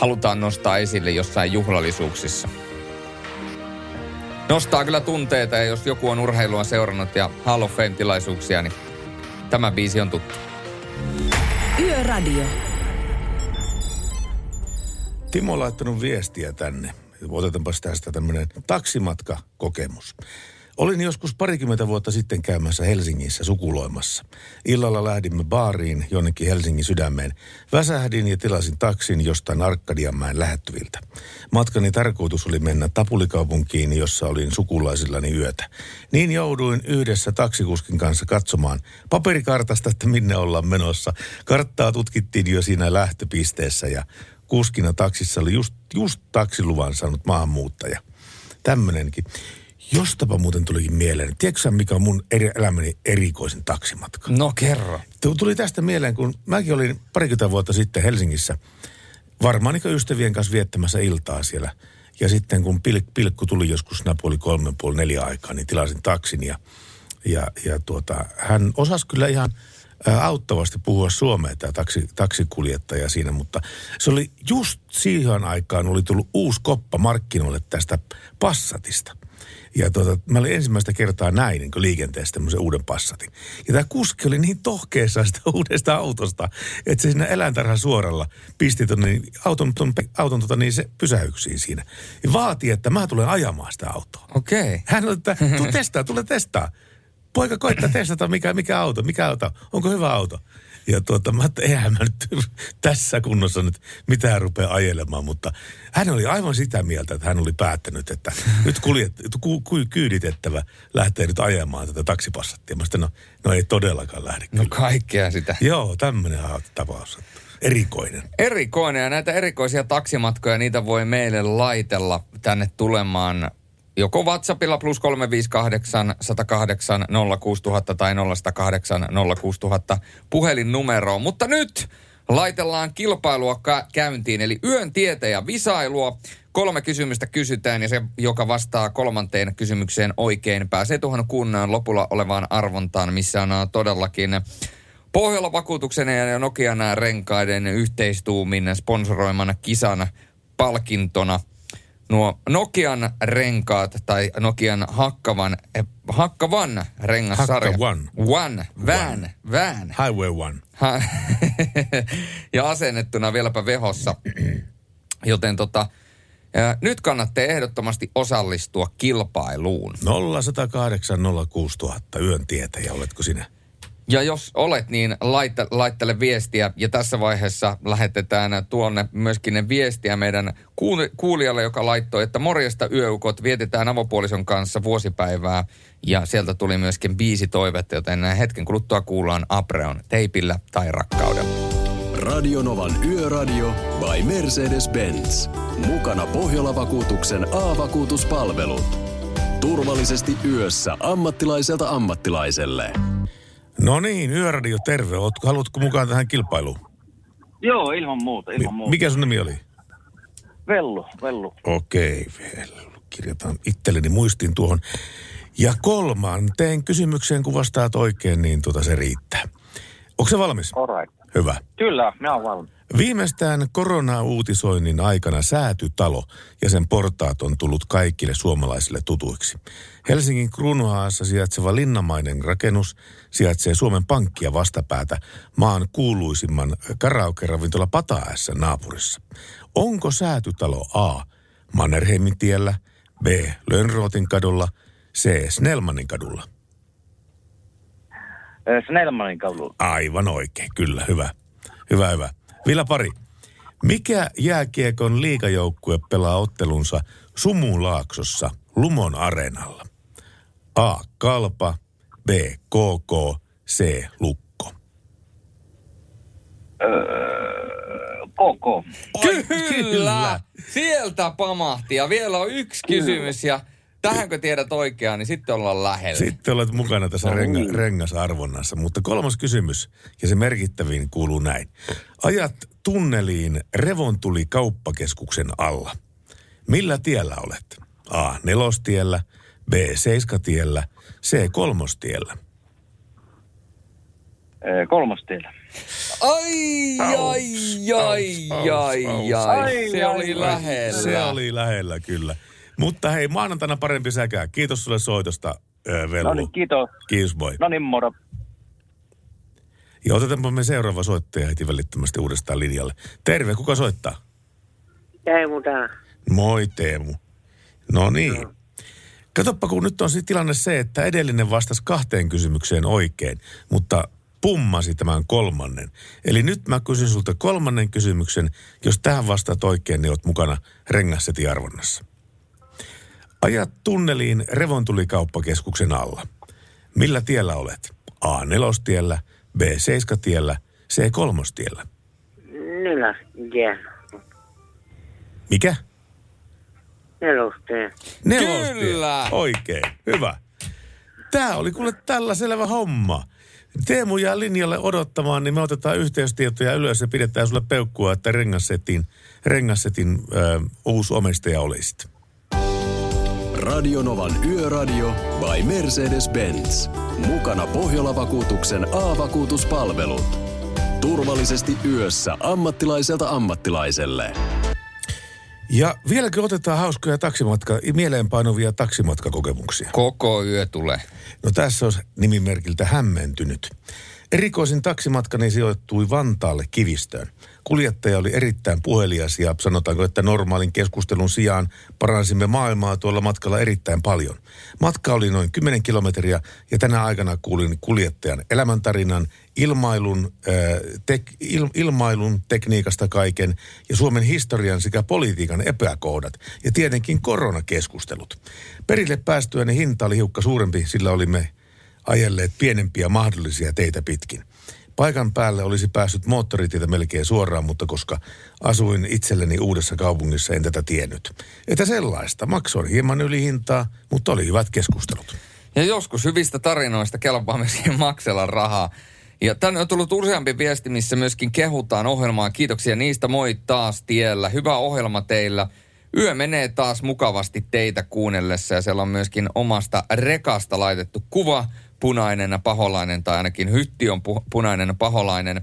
halutaan nostaa esille jossain juhlallisuuksissa. Nostaa kyllä tunteita ja jos joku on urheilua seurannut ja Hall of Fame-tilaisuuksia, niin tämä biisi on tuttu. Yöradio. Timo on laittanut viestiä tänne. Otetaanpa tästä tämmöinen taksimatkakokemus. Olin joskus parikymmentä vuotta sitten käymässä Helsingissä sukuloimassa. Illalla lähdimme baariin jonnekin Helsingin sydämeen. Väsähdin ja tilasin taksin jostain Arkkadianmäen lähettyviltä. Matkani tarkoitus oli mennä Tapulikaupunkiin, jossa olin sukulaisillani yötä. Niin jouduin yhdessä taksikuskin kanssa katsomaan paperikartasta, että minne ollaan menossa. Karttaa tutkittiin jo siinä lähtöpisteessä ja kuskina taksissa oli just, just taksiluvan saanut maahanmuuttaja. Tämmönenkin. Jostapa muuten tulikin mieleen. Tiedätkö sä, mikä on mun eri, elämäni erikoisin taksimatka? No kerro. Tu- Tuli tästä mieleen, kun mäkin olin parikymmentä vuotta sitten Helsingissä varmaan ystävien kanssa viettämässä iltaa siellä. Ja sitten kun pilk, pilkku tuli joskus puoli kolme, puoli neljä aikaa, niin tilasin taksin ja, ja, ja tuota, hän osasi kyllä ihan auttavasti puhua suomea tämä taksi, taksikuljettaja siinä, mutta se oli just siihen aikaan oli tullut uusi koppa markkinoille tästä Passatista. Ja tuota, mä olin ensimmäistä kertaa näin niin liikenteessä tämmöisen uuden passatin. Ja tämä kuski oli niin tohkeessa sitä [laughs] uudesta autosta, että se siinä eläintarhan suoralla pisti tonne niin auton, ton, auton tota, niin se pysähyksiin siinä. Ja vaati, että mä tulen ajamaan sitä autoa. Okei. Okay. Hän oli, että tuu testaa, tule testaa. Poika koittaa testata, mikä, mikä auto, mikä auto, onko hyvä auto. Ja tuota, mä että eihän mä nyt tässä kunnossa nyt mitään rupea ajelemaan, mutta hän oli aivan sitä mieltä, että hän oli päättänyt, että nyt kuljet, ku, ku, kyyditettävä lähtee nyt ajamaan tätä taksipassattia. Mä sitten, no, no ei todellakaan lähde. No kaikkea sitä. Joo, tämmöinen tapaus. Erikoinen. Erikoinen ja näitä erikoisia taksimatkoja, niitä voi meille laitella tänne tulemaan joko WhatsAppilla plus 358 108 06000 tai 0108 06000 puhelinnumeroon. Mutta nyt laitellaan kilpailua ka- käyntiin, eli yön tietä ja visailua. Kolme kysymystä kysytään ja se, joka vastaa kolmanteen kysymykseen oikein, pääsee tuohon kunnan lopulla olevaan arvontaan, missä on äh, todellakin Pohjola vakuutuksen ja Nokian renkaiden yhteistuumin sponsoroimana kisana palkintona nuo Nokian renkaat tai Nokian hakkavan, eh, hakkavan rengassarja. Hakka One. One. Van. One. Van. Highway One. Ha- [laughs] ja asennettuna vieläpä vehossa. [clears throat] Joten tota, Ja nyt kannatte ehdottomasti osallistua kilpailuun. 0108 06000 yön tietäjä, oletko sinä? Ja jos olet, niin laita, laittele viestiä. Ja tässä vaiheessa lähetetään tuonne myöskin ne viestiä meidän kuul- kuulijalle, joka laittoi, että morjesta yöukot, vietetään avopuolison kanssa vuosipäivää. Ja sieltä tuli myöskin viisi toivetta, joten hetken kuluttua kuullaan Apreon teipillä tai rakkaudella. Radionovan Yöradio by Mercedes-Benz. Mukana Pohjola-vakuutuksen A-vakuutuspalvelut. Turvallisesti yössä ammattilaiselta ammattilaiselle. No niin, Yöradio, terve. Ootko, haluatko mukaan tähän kilpailuun? Joo, ilman muuta, ilman muuta. mikä sun nimi oli? Vellu, vellu. Okei, Vellu. Kirjataan itselleni muistiin tuohon. Ja kolman, teen kysymykseen, kun vastaat oikein, niin tota se riittää. Onko se valmis? Alright. Hyvä. Kyllä, mä oon valmis. Viimeistään korona-uutisoinnin aikana säätytalo ja sen portaat on tullut kaikille suomalaisille tutuiksi. Helsingin Kruunuhaassa sijaitseva linnamainen rakennus sijaitsee Suomen pankkia vastapäätä maan kuuluisimman karaoke-ravintola Pataässä naapurissa. Onko säätytalo A. Mannerheimin tiellä, B. Lönnrootin kadulla, C. Snellmanin kadulla? Äh, Snellmanin kaulu. Aivan oikein, kyllä, hyvä. Hyvä, hyvä. Vielä pari. Mikä jääkiekon liigajoukkue pelaa ottelunsa Sumulaaksossa Lumon areenalla? A. Kalpa, B. KK, C. Lukko. KK. Kyllä! Sieltä pamahti. Ja vielä on yksi kysymys ja tähänkö tiedät oikeaa, niin sitten ollaan lähellä. Sitten olet mukana tässä renga, rengasarvonnassa. Mutta kolmas kysymys, ja se merkittävin kuuluu näin. Ajat tunneliin Revontuli kauppakeskuksen alla. Millä tiellä olet? A. Nelostiellä, B. Seiskatiellä, C. Kolmostiellä. Äh, Kolmostiellä. Ai, ai, ai, ai, ai. Se oli lähellä. Se oli lähellä, kyllä. Mutta hei, maanantaina parempi säkää. Kiitos sulle soitosta, ö, Vellu. No niin, kiitos. Kiitos, moi. No niin, moro. Ja otetaanpa me seuraava soittaja heti välittömästi uudestaan linjalle. Terve, kuka soittaa? Teemu täällä. Moi Teemu. No niin. Katoppa, kun nyt on siis tilanne se, että edellinen vastasi kahteen kysymykseen oikein, mutta pummasi tämän kolmannen. Eli nyt mä kysyn sulta kolmannen kysymyksen. Jos tähän vastaat oikein, niin oot mukana rengassetin arvonnassa. Ajat tunneliin Revontulikauppakeskuksen alla. Millä tiellä olet? A. Nelostiellä, B. Seiskatiellä, C. Kolmostiellä. Nelastie. Mikä? Nelostie. Nelostie. Kyllä. Oikein, hyvä. Tämä oli kuule tällä selvä homma. Teemu jää linjalle odottamaan, niin me otetaan yhteystietoja ylös ja pidetään sulle peukkua, että rengassetin, rengassetin ö, uusi omistaja olisit. Radionovan Yöradio by Mercedes-Benz. Mukana Pohjola-vakuutuksen A-vakuutuspalvelut. Turvallisesti yössä ammattilaiselta ammattilaiselle. Ja vieläkö otetaan hauskoja taksimatka, mieleenpainuvia taksimatkakokemuksia? Koko yö tulee. No tässä olisi nimimerkiltä hämmentynyt. Erikoisin taksimatkani sijoittui Vantaalle Kivistöön. Kuljettaja oli erittäin puhelias ja sanotaanko, että normaalin keskustelun sijaan paransimme maailmaa tuolla matkalla erittäin paljon. Matka oli noin 10 kilometriä ja tänä aikana kuulin kuljettajan elämäntarinan, ilmailun, tek, il, ilmailun tekniikasta kaiken ja Suomen historian sekä politiikan epäkohdat ja tietenkin koronakeskustelut. Perille päästyäni hinta oli hiukka suurempi, sillä olimme ajelleet pienempiä mahdollisia teitä pitkin. Paikan päälle olisi päässyt moottoritietä melkein suoraan, mutta koska asuin itselleni uudessa kaupungissa, en tätä tiennyt. Että sellaista. Maksoin hieman yli hintaa, mutta oli hyvät keskustelut. Ja joskus hyvistä tarinoista kelpaa myöskin maksella rahaa. Ja tänne on tullut useampi viesti, missä myöskin kehutaan ohjelmaa. Kiitoksia niistä. Moi taas tiellä. Hyvä ohjelma teillä. Yö menee taas mukavasti teitä kuunnellessa ja siellä on myöskin omasta rekasta laitettu kuva punainen ja paholainen tai ainakin hytti on pu- punainen paholainen.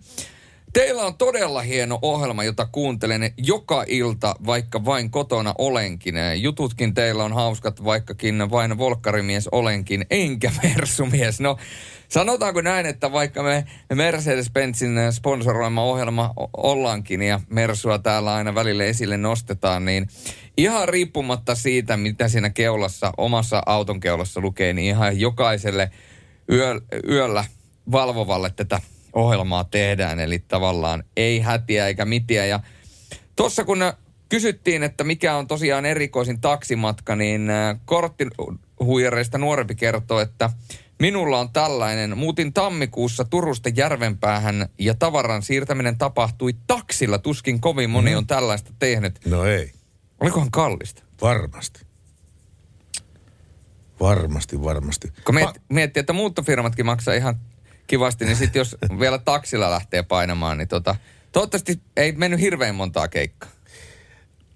Teillä on todella hieno ohjelma, jota kuuntelen joka ilta, vaikka vain kotona olenkin. Jututkin teillä on hauskat, vaikkakin vain volkkarimies olenkin, enkä [laughs] mersumies. No, sanotaanko näin, että vaikka me Mercedes-Benzin sponsoroima ohjelma ollaankin ja Mersua täällä aina välille esille nostetaan, niin ihan riippumatta siitä, mitä siinä keulassa, omassa auton keulassa lukee, niin ihan jokaiselle yö, yöllä valvovalle tätä ohjelmaa tehdään. Eli tavallaan ei hätiä eikä mitiä. Ja tuossa kun kysyttiin, että mikä on tosiaan erikoisin taksimatka, niin äh, korttihuijareista nuorempi kertoo, että minulla on tällainen. Muutin tammikuussa Turusta Järvenpäähän ja tavaran siirtäminen tapahtui taksilla. Tuskin kovin moni Mhm. on tällaista tehnyt. No ei. Olikohan kallista? Varmasti. Varmasti, varmasti. Kun miet, miettii, että muuttofirmatkin maksaa ihan kivasti, niin sitten jos [laughs] vielä taksilla lähtee painamaan, niin tota, toivottavasti ei mennyt hirveän montaa keikkaa.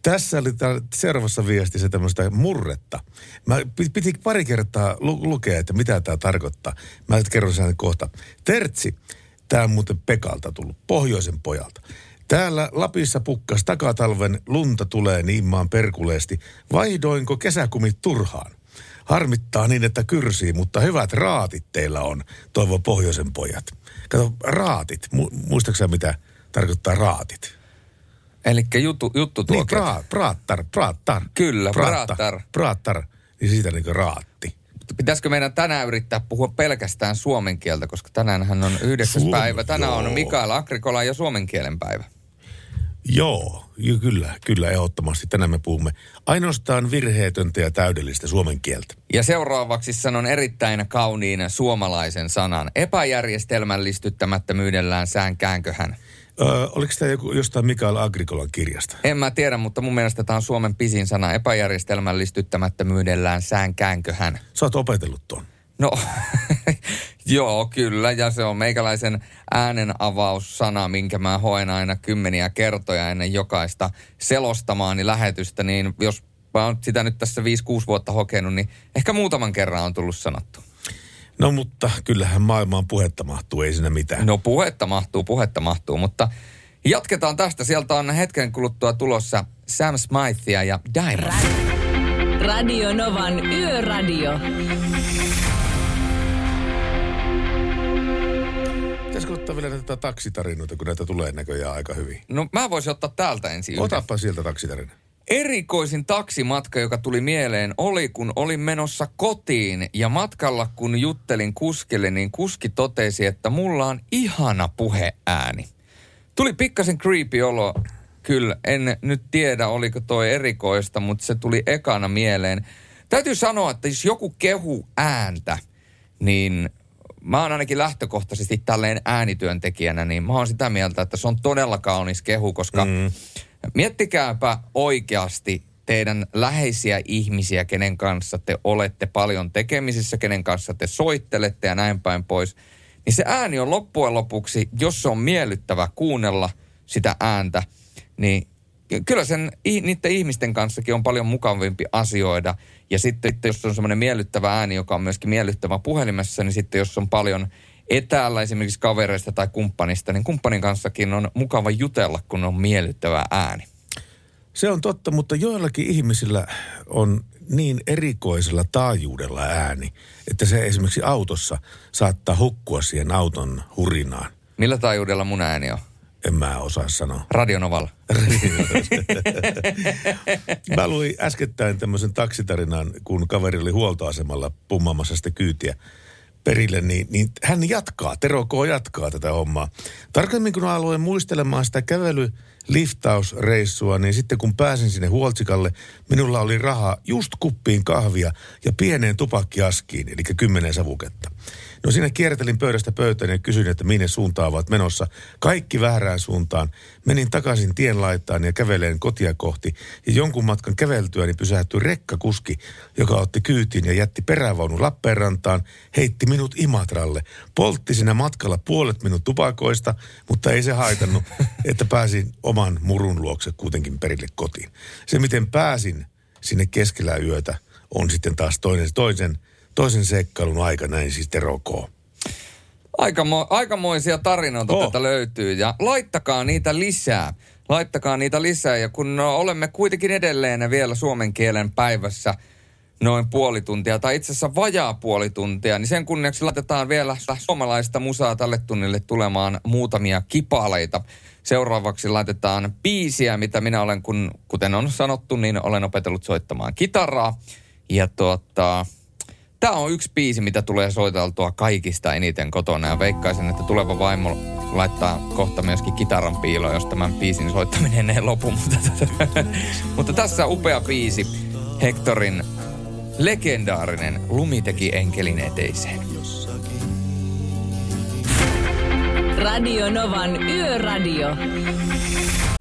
Tässä oli seuraavassa viestissä tämmöistä murretta. Mä pi- piti pari kertaa lu- lukea, että mitä tämä tarkoittaa. Mä kerron sen kohta. Tertsi, tämä on muuten Pekalta tullut, pohjoisen pojalta. Täällä Lapissa pukkas takatalven, lunta tulee niin maan perkuleesti. Vaihdoinko kesäkumit turhaan? Harmittaa niin, että kyrsii, mutta hyvät raatit teillä on, toivo pohjoisen pojat. Kato, raatit. Mu- muistaaksä mitä tarkoittaa raatit? Eli juttu, juttu tuo. Niin, pra, praattar, praattar. Kyllä, Praatta, praattar. Praattar, niin siitä niin raatti. Pitäisikö meidän tänään yrittää puhua pelkästään suomen kieltä, koska tänään on yhdeksäs päivä. Tänään on joo. Mikael Agrikola ja suomen kielen päivä. Joo, jo, kyllä, kyllä ehdottomasti. Tänään me puhumme ainoastaan virheetöntä ja täydellistä suomen kieltä. Ja seuraavaksi sanon erittäin kauniin suomalaisen sanan. Epäjärjestelmällistyttämättömyydellään säänkäänköhän. Öö, oliko tämä joku, jostain Mikael Agrikolan kirjasta? En mä tiedä, mutta mun mielestä tämä on Suomen pisin sana. Epäjärjestelmällistyttämättömyydellään säänkäänköhän. Sä oot opetellut tuon. No, [laughs] joo, kyllä. Ja se on meikäläisen äänenavaussana, minkä mä hoen aina kymmeniä kertoja ennen jokaista selostamaani lähetystä. Niin jos mä oon sitä nyt tässä 5-6 vuotta hokenut, niin ehkä muutaman kerran on tullut sanottu. No mutta kyllähän maailmaan puhetta mahtuu, ei siinä mitään. No puhetta mahtuu, puhetta mahtuu, mutta jatketaan tästä. Sieltä on hetken kuluttua tulossa Sam Smithia ja Diamond. Radio Novan Yöradio. Pitäisikö ottaa vielä näitä taksitarinoita, kun näitä tulee näköjään aika hyvin? No mä voisin ottaa täältä ensin yhden. Otapa sieltä taksitarina. Erikoisin taksimatka, joka tuli mieleen, oli kun olin menossa kotiin ja matkalla kun juttelin kuskille, niin kuski totesi, että mulla on ihana puheääni. Tuli pikkasen creepy olo. Kyllä, en nyt tiedä, oliko toi erikoista, mutta se tuli ekana mieleen. Täytyy sanoa, että jos joku kehu ääntä, niin mä oon ainakin lähtökohtaisesti tälleen äänityöntekijänä, niin mä oon sitä mieltä, että se on todella kaunis kehu, koska mm. miettikääpä oikeasti teidän läheisiä ihmisiä, kenen kanssa te olette paljon tekemisissä, kenen kanssa te soittelette ja näin päin pois. Niin se ääni on loppujen lopuksi, jos se on miellyttävä kuunnella sitä ääntä, niin kyllä sen niiden ihmisten kanssakin on paljon mukavampi asioida. Ja sitten sitten jos on semmoinen miellyttävä ääni, joka on myöskin miellyttävä puhelimessa, niin sitten jos on paljon etäällä esimerkiksi kavereista tai kumppanista, niin kumppanin kanssakin on mukava jutella, kun on miellyttävä ääni. Se on totta, mutta joillakin ihmisillä on niin erikoisella taajuudella ääni, että se esimerkiksi autossa saattaa hukkua siihen auton hurinaan. Millä taajuudella mun ääni on? En mä osaa sanoa. Radionovalla. [laughs] Mä luin äskettäin tämmöisen taksitarinan, kun kaveri oli huoltoasemalla pummaamassa sitä kyytiä perille, niin, niin hän jatkaa, Tero K. jatkaa tätä hommaa. Tarkemmin kun aloin muistelemaan sitä kävely liftausreissua, niin sitten kun pääsin sinne Huoltsikalle, minulla oli rahaa just kuppiin kahvia ja pieneen tupakkiaskiin, eli kymmenen savuketta. No siinä kiertelin pöydästä pöytään ja kysyin, että minne suuntaan ovat menossa. Kaikki väärään suuntaan. Menin takaisin tien laitaan ja käveleen kotia kohti. Ja jonkun matkan käveltyäni pysähtyi rekkakuski, joka otti kyytiin ja jätti perävaunun Lappeenrantaan, heitti minut Imatralle. Poltti siinä matkalla puolet minun tupakoista, mutta ei se haitannut, [laughs] että pääsin oman murun luokse kuitenkin perille kotiin. Se, miten pääsin sinne keskellä yötä, on sitten taas toinen, toisen, toisen seikkailun aika, näin siis Tero K. Aikamo, aikamoisia tarinoita oh. tätä löytyy ja laittakaa niitä lisää. Laittakaa niitä lisää ja kun no, olemme kuitenkin edelleen vielä suomen kielen päivässä noin puoli tuntia tai itse asiassa vajaa puoli tuntia, niin sen kunniaksi laitetaan vielä suomalaista musaa tälle tunnille tulemaan muutamia kipaleita. Seuraavaksi laitetaan biisiä, mitä minä olen, kun, kuten on sanottu, niin olen opetellut soittamaan kitaraa. Ja tuota, Tämä on yksi biisi, mitä tulee soiteltua kaikista eniten kotona ja veikkaisin, että tuleva vaimo laittaa kohta myöskin kitaran piiloon, jos tämän biisin soittaminen ei lopu. [laughs] Mutta, mutta tässä upea biisi, Hectorin legendaarinen Lumi teki enkelin eteiseen. Radio Novan Yöradio.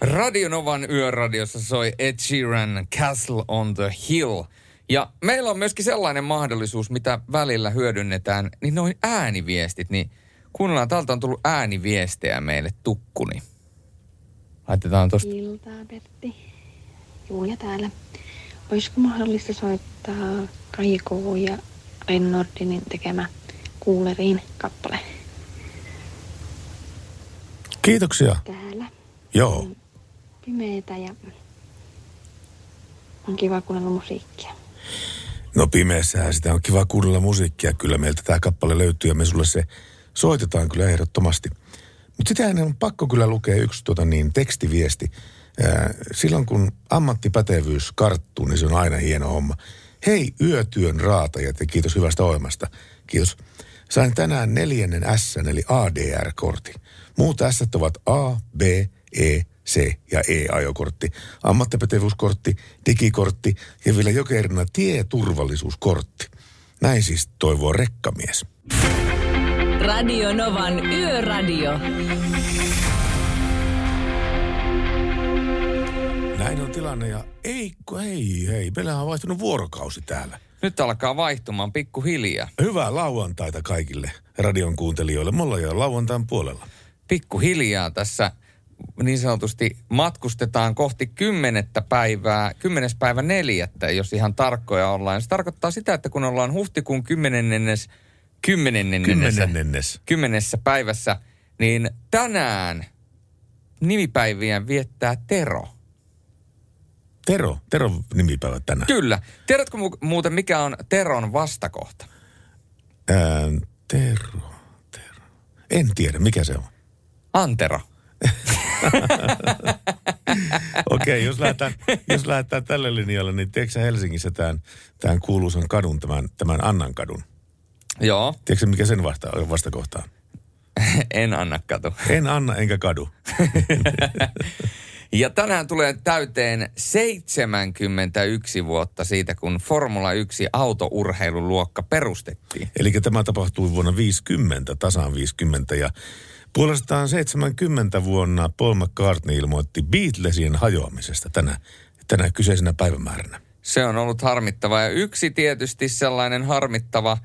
Radionovan yöradiossa soi Ed Sheeran Castle on the Hill. Ja meillä on myöskin sellainen mahdollisuus, mitä välillä hyödynnetään, niin noin ääniviestit, niin kuunnellaan, täältä on tullut ääniviestejä meille tukkuni. Laitetaan tosta. Iltaa, Pertti. Julia täällä. Olisiko mahdollista soittaa Kaiko ja Rennordinin tekemä Kuuleriin kappale? Kiitoksia. Täällä. Joo. Pimeetä ja on kiva kuunnella musiikkia. No pimeässähän sitä on kiva kuunnella musiikkia. Kyllä meiltä tämä kappale löytyy ja me sulle se soitetaan kyllä ehdottomasti. Mutta sitä on pakko kyllä lukea yksi tuota niin, tekstiviesti. Silloin kun ammattipätevyys karttuu, niin se on aina hieno homma. Hei yötyön raatajat ja kiitos hyvästä ohjelmasta. Kiitos. Sain tänään neljännen S eli ADR-kortin. Muut S ovat A, B, E, C ja E-ajokortti, ammattipätevyyskortti, digikortti ja vielä jokerina tieturvallisuuskortti. Näin siis toivoo rekkamies. Radio Novan Yöradio. Näin on tilanne ja ei, ei, ei. Meillähän on vaihtunut vuorokausi täällä. Nyt alkaa vaihtumaan pikkuhiljaa. Hyvää lauantaita kaikille radion kuuntelijoille. Me ollaan jo lauantain puolella. Pikkuhiljaa tässä niin sanotusti matkustetaan kohti kymmenettä päivää, kymmenes päivä neljättä, jos ihan tarkkoja ollaan. Se tarkoittaa sitä, että kun ollaan huhtikuun kymmenennes, kymmenennes, kymmenessä päivässä, niin tänään nimipäiviä viettää Tero. Tero? Tero nimipäivä tänään? Kyllä. Tiedätkö mu- muuten, mikä on Teron vastakohta? Ää, tero, Tero. En tiedä, mikä se on. Antero. [laughs] [laughs] Okei, okay, jos lähdetään, jos lähdetään tälle linjalle, niin tiedätkö Helsingissä tämän, tämän kuuluisan kadun, tämän, tämän Annan kadun? Joo. Tiedätkö mikä sen vasta, vastakohta on? [laughs] en anna katu. En anna enkä kadu. [laughs] ja tänään tulee täyteen 71 vuotta siitä, kun Formula 1 autourheiluluokka perustettiin. Eli tämä tapahtui vuonna 50, tasaan 50 ja Puolestaan 70 vuonna Paul McCartney ilmoitti Beatlesien hajoamisesta tänä, tänä kyseisenä päivämääränä. Se on ollut harmittava ja yksi tietysti sellainen harmittava,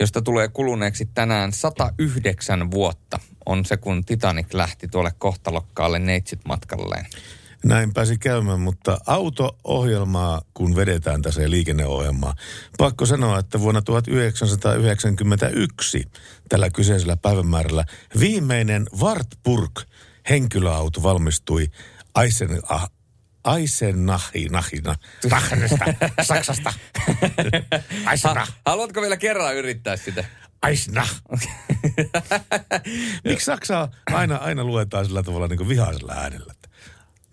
josta tulee kuluneeksi tänään 109 vuotta, on se kun Titanic lähti tuolle kohtalokkaalle neitsit matkalleen. Näin pääsi käymään, mutta auto-ohjelmaa, kun vedetään tässä liikenneohjelmaa, pakko sanoa, että vuonna 1991 tällä kyseisellä päivämäärällä viimeinen Wartburg henkilöauto valmistui Eisen, ah, Eisenachina, Saksasta. [laughs] Eisenach. Haluatko vielä kerran yrittää sitä? Eisenach. [laughs] Miksi Saksaa aina, aina luetaan sillä tavalla niin kuin vihaisella äänellä?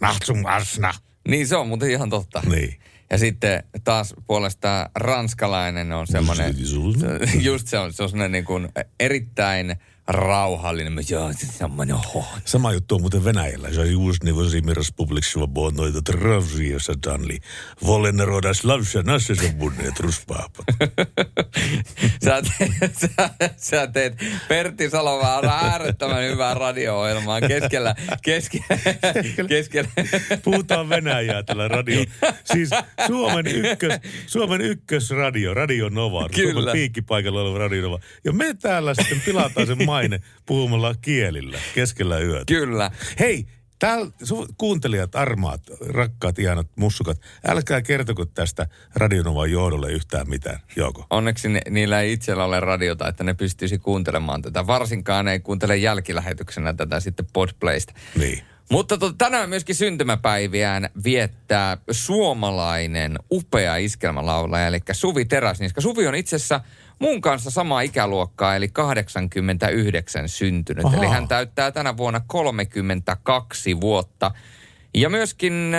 Nahtsum arsna. Niin se on muuten ihan totta. Niin. Ja sitten taas puolestaan ranskalainen on semmoinen, [laughs] just se on, se on semmoinen niin kuin erittäin rauhallinen. Mä, Joo, semmoinen oho. Sama juttu on muuten Venäjällä. Se on just niin Vladimir Republik Svobodnoita Travsiossa Danli. Voleneroda slavsa nasse sabunneet ruspaapat. [laughs] Sä teet, sä, sä teet Pertti Salomaan äärettömän hyvää radio-ohjelmaa keskellä, keskellä, keskellä. Puhutaan Venäjää tällä radio. Siis Suomen, ykkös, Suomen ykkösradio, Radio Nova. Kyllä. Suomen piikkipaikalla oleva Radio Nova. Ja me täällä sitten pilataan sen maine puhumalla kielillä keskellä yötä. Kyllä. Hei, täällä su- kuuntelijat, armaat, rakkaat, ihanat mussukat, älkää kertoko tästä Radionovan johdolle yhtään mitään, Joko. Onneksi ne, niillä ei itsellä ole radiota, että ne pystyisi kuuntelemaan tätä. Varsinkaan ne ei kuuntele jälkilähetyksenä tätä sitten Podplaysta. Niin. Mutta to, tänään myöskin syntymäpäiviään viettää suomalainen upea iskelmälaulaja, eli Suvi Teräsniska. Suvi on itse asiassa mun kanssa samaa ikäluokkaa, eli 89 syntynyt. Ahaa. Eli hän täyttää tänä vuonna 32 vuotta. Ja myöskin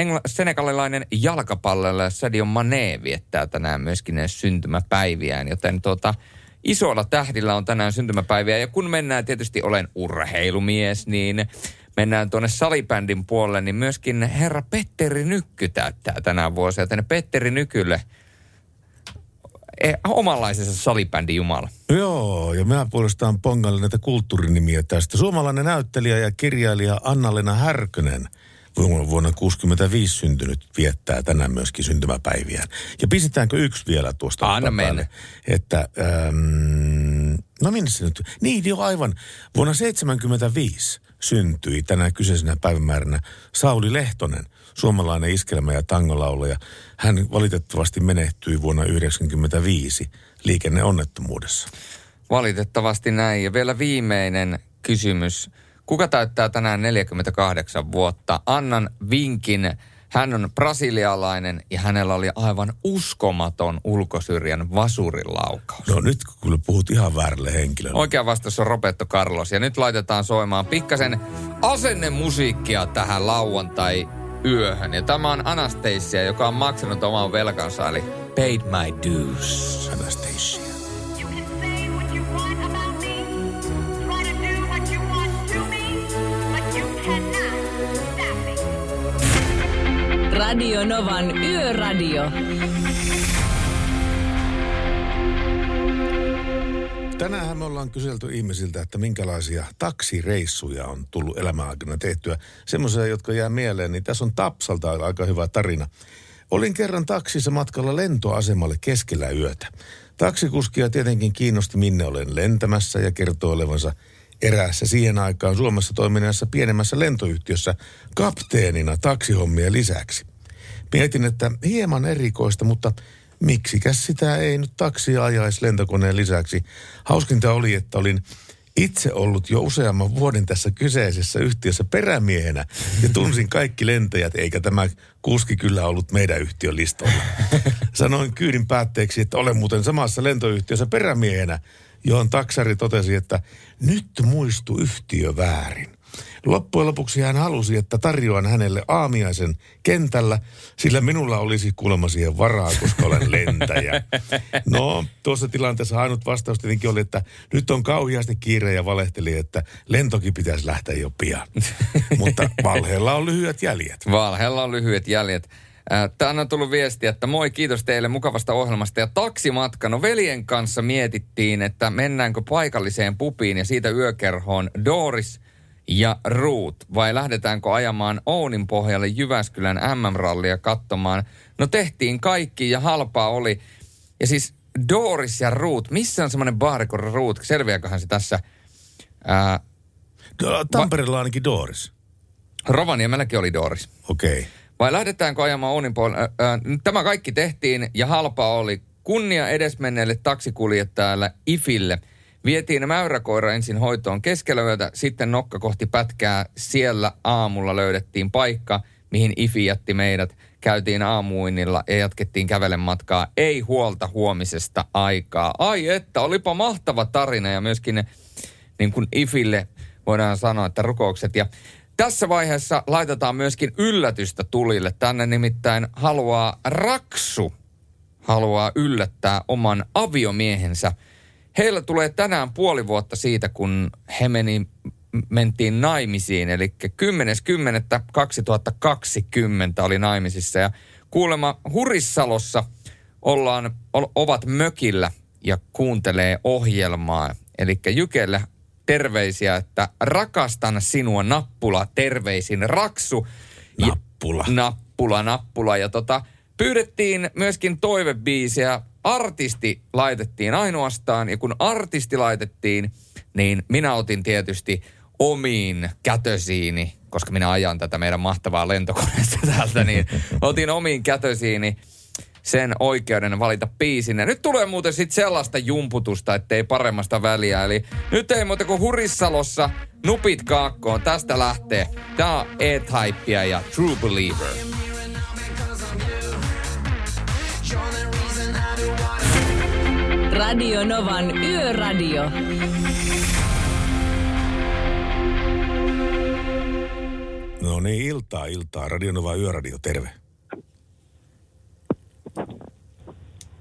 engla- senegalilainen jalkapalloilija Sadio Mane viettää tänään myöskin ne syntymäpäiviään, joten tuota, isoilla tähdillä on tänään syntymäpäiviä. Ja kun mennään, tietysti olen urheilumies, niin mennään tuonne salibändin puolelle, niin myöskin herra Petteri Nykky täyttää tänään vuosia. Joten Petteri Nykylle eh, omanlaisensa salibändin jumala. Joo, ja minä puolestaan pongalle näitä kulttuurinimiä tästä. Suomalainen näyttelijä ja kirjailija Anna-Lena Härkönen, vuonna vuonna 65 syntynyt, viettää tänään myöskin syntymäpäiviään. Ja pistetäänkö yksi vielä tuosta? Anna mennä. Että, ähm, no minne se nyt? Niin, jo aivan. Vuonna 75 syntyi tänä kyseisenä päivämääränä Sauli Lehtonen, suomalainen iskelmä- ja tangolaulaja. Hän valitettavasti menehtyi vuonna 1995 liikenneonnettomuudessa. Valitettavasti näin. Ja vielä viimeinen kysymys. Kuka täyttää tänään 48 vuotta? Annan vinkin. Hän on brasilialainen ja hänellä oli aivan uskomaton ulkosyrjän vasurilaukaus. No nyt kyllä puhut ihan väärälle henkilölle. Oikea vastaus on Roberto Carlos. Ja nyt laitetaan soimaan pikkasen asennemusiikkia tähän lauantai yöhön. Ja tämä on Anastasia, joka on maksanut oman velkansa, eli Paid My Dues. Anastasia. Radio Novan Yöradio. Tänään me ollaan kyselty ihmisiltä, että minkälaisia taksireissuja on tullut elämän aikana tehtyä. Semmoisia, jotka jää mieleen, niin tässä on Tapsalta aika hyvä tarina. Olin kerran taksissa matkalla lentoasemalle keskellä yötä. Taksikuskia tietenkin kiinnosti, minne olen lentämässä ja kertoo olevansa eräässä siihen aikaan Suomessa toimineessa pienemmässä lentoyhtiössä kapteenina taksihommia lisäksi. Mietin, että hieman erikoista, mutta miksikäs sitä ei nyt taksia ajaisi lentokoneen lisäksi. Hauskinta oli, että olin itse ollut jo useamman vuoden tässä kyseisessä yhtiössä perämiehenä ja tunsin kaikki lentäjät, eikä tämä kuski kyllä ollut meidän yhtiön listoilla. [laughs] Sanoin kyydin päätteeksi, että olen muuten samassa lentoyhtiössä perämiehenä, johon taksari totesi, että nyt muistu yhtiö väärin. Loppujen lopuksi hän halusi, että tarjoan hänelle aamiaisen kentällä, sillä minulla olisi kuulemma siihen varaa, koska olen lentäjä. No, tuossa tilanteessa ainut vastaus tietenkin oli, että nyt on kauheasti kiire ja valehteli, että lentokin pitäisi lähteä jo pian. [laughs] Mutta valheella on lyhyet jäljet. Valheella on lyhyet jäljet. Äh, Tänne on tullut viesti, että moi, kiitos teille mukavasta ohjelmasta. Ja taksimatka, no veljen kanssa mietittiin, että mennäänkö paikalliseen pupiin ja siitä yökerhoon Doris ja Ruut. Vai lähdetäänkö ajamaan Ounin pohjalle Jyväskylän MM-rallia katsomaan. No tehtiin kaikki ja halpaa oli. Ja siis Doris ja Ruut, missä on semmoinen baari kuin Ruut? Selviääköhän se tässä? Ää, Tampereella ainakin Doris. Rovaniemelläkin oli Doris. Okei. Okay. Vai lähdetäänkö ajamaan Ounin puolelle? Ää, ää, Tämä kaikki tehtiin ja halpa oli. Kunnia edesmenneelle taksikuljettajalle Ifille. Vietiin mäyräkoira ensin hoitoon keskellä yötä, sitten nokka kohti pätkää. Siellä aamulla löydettiin paikka, mihin Ifi jätti meidät. Käytiin aamuinnilla ja jatkettiin kävelen matkaa. Ei huolta huomisesta aikaa. Ai että, olipa mahtava tarina ja myöskin niin kuin Ifille voidaan sanoa, että rukoukset. Ja tässä vaiheessa laitetaan myöskin yllätystä tulille. Tänne nimittäin haluaa Raksu, haluaa yllättää oman aviomiehensä. Heillä tulee tänään puoli vuotta siitä, kun he meni, mentiin naimisiin. Eli 10.10.2020 oli naimisissa. Ja kuulemma Hurissalossa ollaan, ovat mökillä ja kuuntelee ohjelmaa. Eli Jykelle terveisiä, että rakastan sinua nappula, terveisin Raksu. Nappula. Ja, nappula, nappula. Ja tota, pyydettiin myöskin toivebiisiä. Artisti laitettiin ainoastaan, ja kun artisti laitettiin, niin minä otin tietysti omiin kätösiini, koska minä ajan tätä meidän mahtavaa lentokoneesta [laughs] täältä, niin otin omiin kätösiini sen oikeuden valita biisin. Ja nyt tulee muuten sitten sellaista jumputusta, ettei paremmasta väliä. Eli nyt ei muuta kuin Hurissalossa nupit kaakkoon. Tästä lähtee. Tää on E-Typea ja True Believer. Radio Novan Yöradio. No niin, iltaa, iltaa. Radionova Yöradio, terve.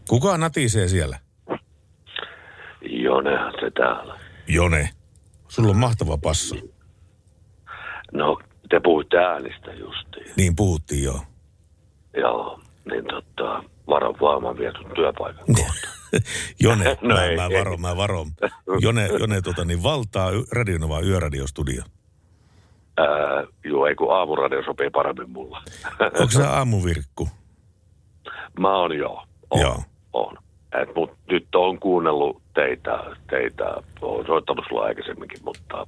Kuka natisee siellä? Jonehan se täällä. Jone. Sulla on mahtava passa. No, te puhutte äänistä justiin. Niin puhuttiin joo. Joo, niin tota, varo vaan, mä vien sun työpaikan [laughs] kohta. [laughs] Jone, [laughs] No mä, ei, mä ei. varon, mä varon. Jone, Jone tota, niin valtaa Radionova Yöradiostudio. Joo, ei kun aamuradio sopii paremmin mulla. [laughs] Onko se aamuvirkku? Mä oon joo. On, Joo. On. Et, mut nyt on kuunnellut teitä, teitä, oon soittanut sulla aikaisemminkin, mutta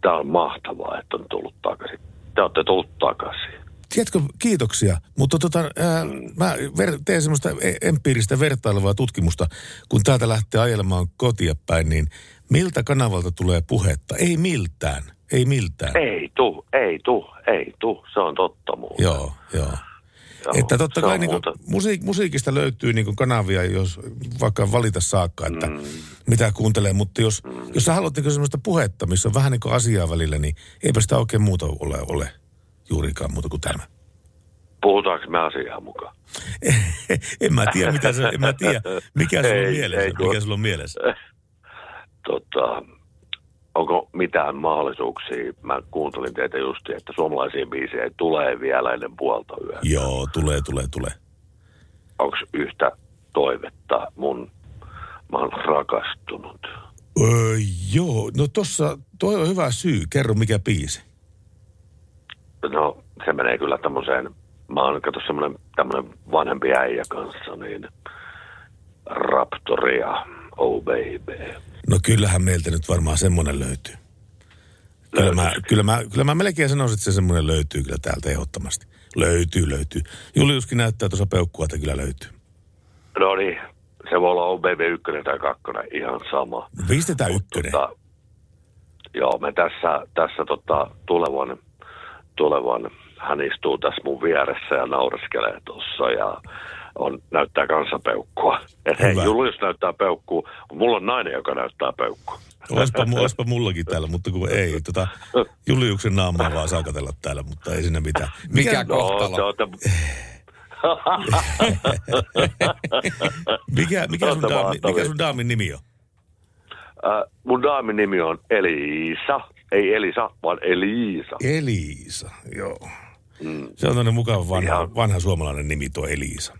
tää on mahtavaa, että on tullut takaisin. Te olette tullut takaisin. Tiedätkö, kiitoksia, mutta tota, ää, mä ver- teen semmoista e- empiiristä vertailevaa tutkimusta, kun täältä lähtee ajelemaan kotia päin, niin miltä kanavalta tulee puhetta? Ei miltään, ei miltään. Ei tu, ei tu, ei tu. Se on totta muuta. Joo, joo. Joo, että totta kai niin muuta. musiik- musiikista löytyy niin kanavia, jos vaikka valita saakka, että mm. mitä kuuntelee. Mutta jos, mm. jos sä haluat niin semmoista puhetta, missä on vähän niin asiaa välillä, niin eipä sitä oikein muuta ole, ole juurikaan muuta kuin tämä. Puhutaanko me asiaa mukaan? [laughs] en mä tiedä, mitä se, en mä tiedä, mikä sulla on mielessä. ei, mikä sulla on mielessä. [laughs] Tota, onko mitään mahdollisuuksia? Mä kuuntelin teitä justi, että suomalaisia biisejä tulee vielä ennen puolta yötä. Joo, tulee, tulee, tulee. Onko yhtä toivetta mun, mä oon rakastunut. Öö, joo, no tossa, toi on hyvä syy. Kerro mikä biisi. No, se menee kyllä tämmöiseen, mä oon kato semmoinen tämmöinen vanhempi äijä kanssa, niin Raptoria, oh baby. No kyllähän meiltä nyt varmaan semmoinen löytyy. Kyllä mä, kyllä, mä, kyllä mä melkein sanoisin, että se semmoinen löytyy kyllä täältä ehdottomasti. Löytyy, löytyy. Juliuskin näyttää tuossa peukkua, että kyllä löytyy. No niin, se voi olla baby ykkönen tai kakkonen, ihan sama. No Pistetään ykkönen. Tota, joo, me tässä, tässä tota, tulevan, tulevan, hän istuu tässä mun vieressä ja naureskelee tuossa ja on, näyttää kanssa peukkua. Et hei. Julius näyttää peukkua, mulla on nainen, joka näyttää peukkua. Olisipa, mu- olisipa mullakin täällä, mutta kun ei. Tota, Juliuksen naamaa vaan saa katella täällä, mutta ei siinä mitään. Mikä No, te ootte, [laughs] mikä, mikä, sun daami, mikä sun daamin nimi on? Äh, mun daamin nimi on Elisa. Ei Elisa, vaan Elisa. Elisa, joo. Mm. Se on tämmöinen mukava vanha, vanha suomalainen nimi tuo Elisa.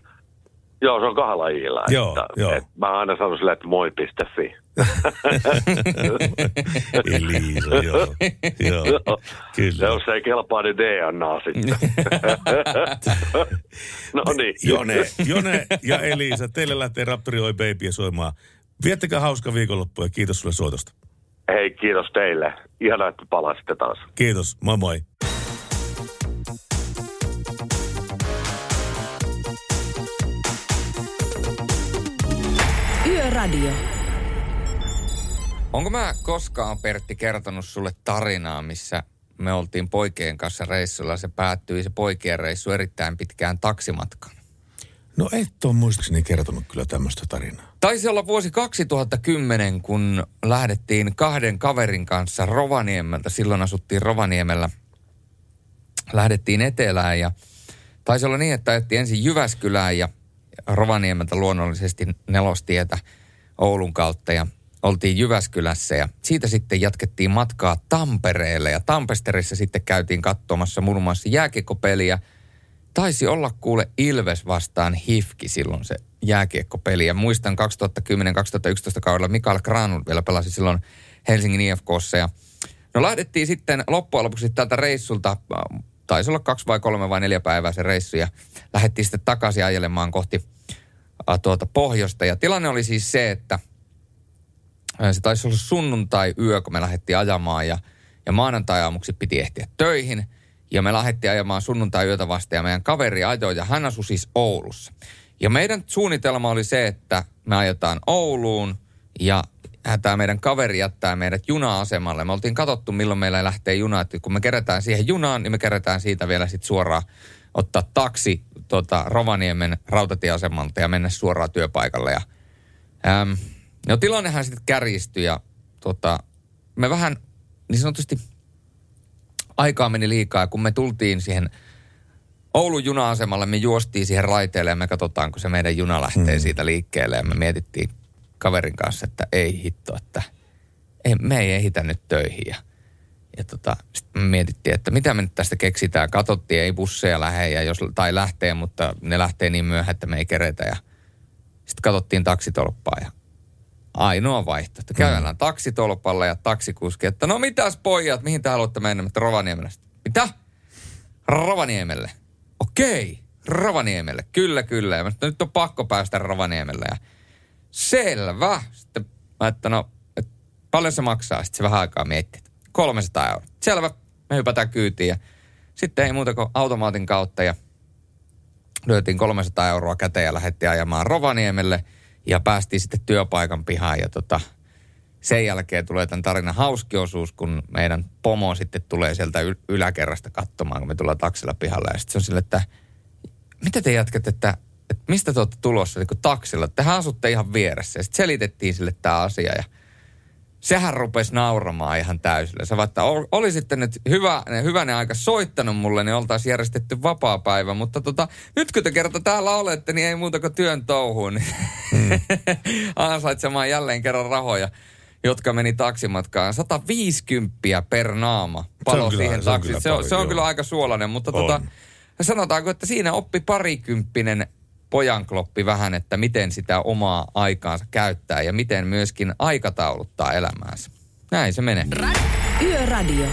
Joo, se on kahdella iillä. Joo, että, joo. Et mä aina sanon silleen, että moi.fi. [laughs] Elisa, joo. joo. Kyllä. Ja jos ei kelpaa, niin DNA sitten. [laughs] no niin. Jone, Jone ja Elisa, teille lähtee Raptori Oi Baby soimaan. Viettäkää hauska viikonloppu ja kiitos sulle soitosta. Hei, kiitos teille. Ihanaa, että palasitte taas. Kiitos, moi moi. Yöradio. Onko mä koskaan, Pertti, kertonut sulle tarinaa, missä me oltiin poikien kanssa reissulla. Se päättyi se poikien reissu erittäin pitkään taksimatkaan. No et ole muistaakseni kertonut kyllä tämmöistä tarinaa. Taisi olla vuosi 2010, kun lähdettiin kahden kaverin kanssa Rovaniemeltä. Silloin asuttiin Rovaniemellä. Lähdettiin etelään ja taisi olla niin, että ajettiin ensin Jyväskylään ja Rovaniemeltä luonnollisesti nelostietä Oulun kautta ja oltiin Jyväskylässä ja siitä sitten jatkettiin matkaa Tampereelle ja Tampesterissa sitten käytiin katsomassa muun muassa jääkiekkopeliä. Taisi olla kuule Ilves vastaan Hifki silloin se jääkiekkopeli. Ja muistan 2010-2011 kaudella Mikael Granul vielä pelasi silloin Helsingin IFKssa ja no lähdettiin sitten loppujen lopuksi tältä reissulta, taisi olla kaksi vai kolme vai neljä päivää se reissu. Ja lähdettiin sitten takaisin ajelemaan kohti tuota pohjoista. Ja tilanne oli siis se, että se taisi olla sunnuntai-yö, kun me lähdettiin ajamaan. Ja, ja maanantai-aamuksi piti ehtiä töihin. Ja me lähdettiin ajamaan sunnuntai-yötä vasta ja meidän kaveri ajoi ja hän asui siis Oulussa. Ja meidän suunnitelma oli se, että me ajetaan Ouluun ja tämä meidän kaveri jättää meidät juna-asemalle. Me oltiin katsottu, milloin meillä lähtee juna. Että kun me kerätään siihen junaan, niin me kerätään siitä vielä sitten suoraan ottaa taksi tota, Rovaniemen rautatieasemalta ja mennä suoraan työpaikalle. Ja, äm, no tilannehan sitten kärjistyi ja tota, me vähän niin sanotusti aikaa meni liikaa. Kun me tultiin siihen Oulun juna-asemalle, me juostiin siihen raiteelle ja me katsotaan, kun se meidän juna lähtee hmm. siitä liikkeelle. Ja me mietittiin kaverin kanssa, että ei hitto, että ei, me ei ehitä nyt töihin. Ja, ja tota, sitten me mietittiin, että mitä me nyt tästä keksitään. Katsottiin, ei busseja lähde, ja jos, tai lähtee, mutta ne lähtee niin myöhään, että me ei keretä. Ja sitten katsottiin taksitolppaa ja ainoa vaihtoehto. Käydään mm. taksitolpalla ja taksikuski, että no mitäs pojat, mihin te haluatte mennä? Mutta Rovaniemelle. Mitä? Rovaniemelle. Okei, Rovaniemelle. Kyllä, kyllä. Ja mä nyt on pakko päästä Rovaniemelle. Ja selvä. Sitten mä että no, että paljon se maksaa. Sitten se vähän aikaa mietti, että 300 euroa. Selvä, me hypätään kyytiin ja sitten ei muuta kuin automaatin kautta ja lyötiin 300 euroa käteen ja lähdettiin ajamaan Rovaniemelle ja päästiin sitten työpaikan pihaan ja tota, sen jälkeen tulee tämän tarinan hauskiosuus, kun meidän pomo sitten tulee sieltä yl- yläkerrasta katsomaan, kun me tullaan taksilla pihalle. Ja sitten se on sille, että mitä te jatkatte, että, että mistä te olette tulossa niin taksilla? Tehän asutte ihan vieressä. Ja sitten selitettiin sille tämä asia ja sehän rupesi nauramaan ihan täysillä. Se että oli sitten nyt hyvä, hyvänen aika soittanut mulle, niin oltaisiin järjestetty vapaa päivä. Mutta tota, nyt kun te kerta täällä olette, niin ei muuta kuin työn touhuun. Niin mm. [laughs] ansaitsemaan jälleen kerran rahoja jotka meni taksimatkaan. 150 per naama palo siihen taksiin. Se, on, se on kyllä aika suolainen, mutta tota, sanotaanko, että siinä oppi parikymppinen pojankloppi vähän, että miten sitä omaa aikaansa käyttää ja miten myöskin aikatauluttaa elämäänsä. Näin se menee. Yöradio.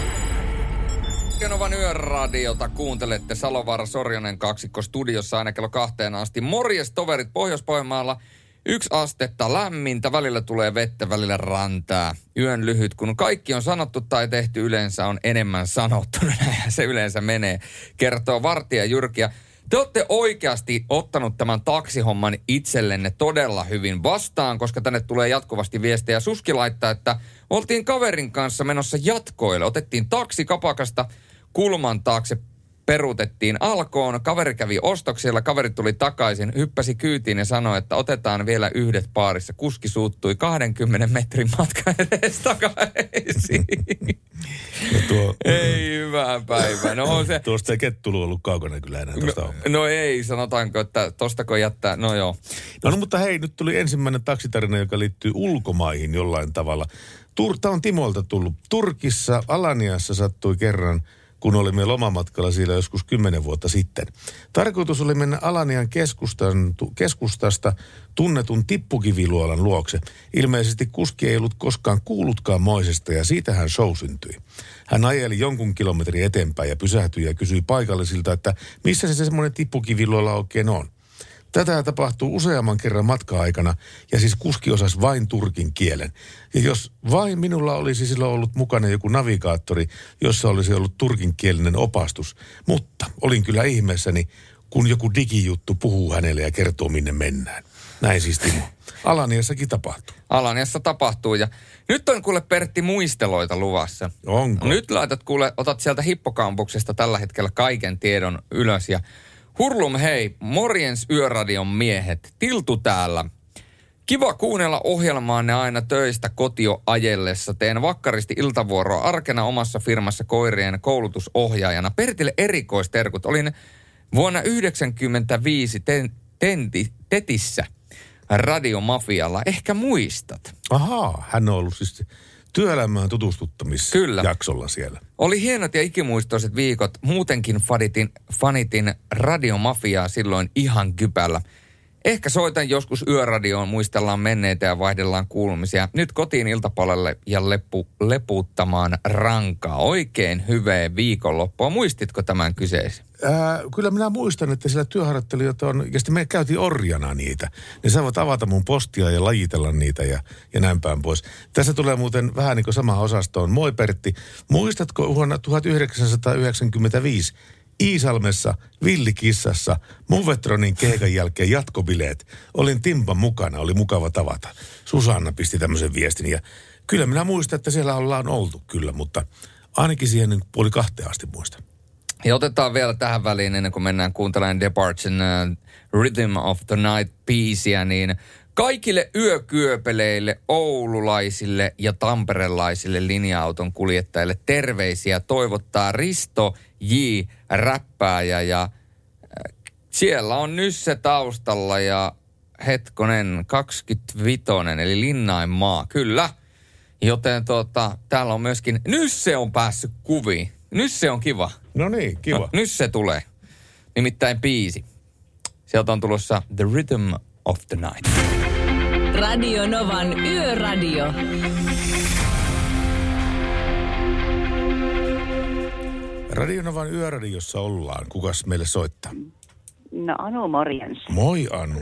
Kenovan yöradiota kuuntelette Salovaara Sorjonen kaksikko studiossa aina kello kahteen asti. Morjes toverit Pohjois-Pohjanmaalla. Yksi astetta lämmintä, välillä tulee vettä, välillä rantaa. Yön lyhyt, kun kaikki on sanottu tai tehty yleensä on enemmän sanottu. [laughs] Näinhän se yleensä menee, kertoo Vartija Jyrkiä. Te olette oikeasti ottanut tämän taksihomman itsellenne todella hyvin vastaan, koska tänne tulee jatkuvasti viestejä. Suski laittaa, että oltiin kaverin kanssa menossa jatkoille. Otettiin taksi kapakasta kulman taakse peruutettiin alkoon. Kaveri kävi ostoksilla, kaveri tuli takaisin, hyppäsi kyytiin ja sanoi, että otetaan vielä yhdet paarissa. Kuski suuttui 20 metrin matka edes takaisin. [laughs] No tuo, ei hyvää päivää. No on se... Tuosta ei kettu ollut kaukana kyllä enää tuosta no, no, ei, sanotaanko, että tosta kun jättää, no joo. No, no mutta hei, nyt tuli ensimmäinen taksitarina, joka liittyy ulkomaihin jollain tavalla. Turta on Timolta tullut. Turkissa, Alaniassa sattui kerran kun olimme lomamatkalla siellä joskus kymmenen vuotta sitten. Tarkoitus oli mennä Alanian keskustan, keskustasta tunnetun tippukiviluolan luokse. Ilmeisesti kuski ei ollut koskaan kuullutkaan moisesta ja siitä hän show syntyi. Hän ajeli jonkun kilometrin eteenpäin ja pysähtyi ja kysyi paikallisilta, että missä se semmoinen tippukiviluola oikein on. Tätä tapahtuu useamman kerran matka-aikana ja siis kuski osasi vain turkin kielen. Ja jos vain minulla olisi silloin ollut mukana joku navigaattori, jossa olisi ollut turkinkielinen opastus. Mutta olin kyllä ihmeessäni, kun joku digijuttu puhuu hänelle ja kertoo minne mennään. Näin siis Timo. Alaniassakin tapahtuu. Alaniassa tapahtuu ja nyt on kuule Pertti muisteloita luvassa. Onko? Nyt laitat kuule, otat sieltä hippokampuksesta tällä hetkellä kaiken tiedon ylös ja Hurlum hei, morjens yöradion miehet, Tiltu täällä. Kiva kuunnella ohjelmaanne aina töistä kotio ajellessa. Teen vakkaristi iltavuoroa arkena omassa firmassa koirien koulutusohjaajana. Pertille erikoisterkut. Olin vuonna 1995 ten, tenti, Tetissä radiomafialla. Ehkä muistat. Ahaa, hän on ollut siis työelämään Kyllä. tutustuttamisjaksolla siellä. Oli hienot ja ikimuistoiset viikot. Muutenkin fanitin, fanitin radiomafiaa silloin ihan kypällä. Ehkä soitan joskus yöradioon, muistellaan menneitä ja vaihdellaan kuulumisia. Nyt kotiin iltapalalle ja leppu, lepuuttamaan rankaa. Oikein hyvää viikonloppua. Muistitko tämän kyseisen? Ää, kyllä minä muistan, että siellä työharjoittelijat on, ja sitten me käytiin orjana niitä. Ne saavat avata mun postia ja lajitella niitä ja, ja näin päin pois. Tässä tulee muuten vähän niin kuin sama osastoon. Moi Pertti, muistatko vuonna 1995 Iisalmessa, Villikissassa, Movetronin keikan jälkeen jatkobileet. Olin Timpan mukana, oli mukava tavata. Susanna pisti tämmöisen viestin ja kyllä minä muistan, että siellä ollaan oltu kyllä, mutta ainakin siihen niin puoli kahteen asti muistan. Ja otetaan vielä tähän väliin, ennen kuin mennään kuuntelemaan Departsin uh, Rhythm of the Night biisiä, niin kaikille yökyöpeleille, oululaisille ja tamperelaisille linja-auton kuljettajille terveisiä toivottaa Risto J. Räppääjä ja äh, siellä on Nysse taustalla ja hetkonen 25, eli Linnainmaa, kyllä. Joten tota, täällä on myöskin, Nysse on päässyt kuviin. Nysse on kiva. No niin, kiva. No, Nysse tulee. Nimittäin biisi. Sieltä on tulossa The Rhythm of the Night. Radio Novan Yöradio. Radionovan yöradiossa ollaan. Kukas meille soittaa? No Anu morjens. Moi Anu.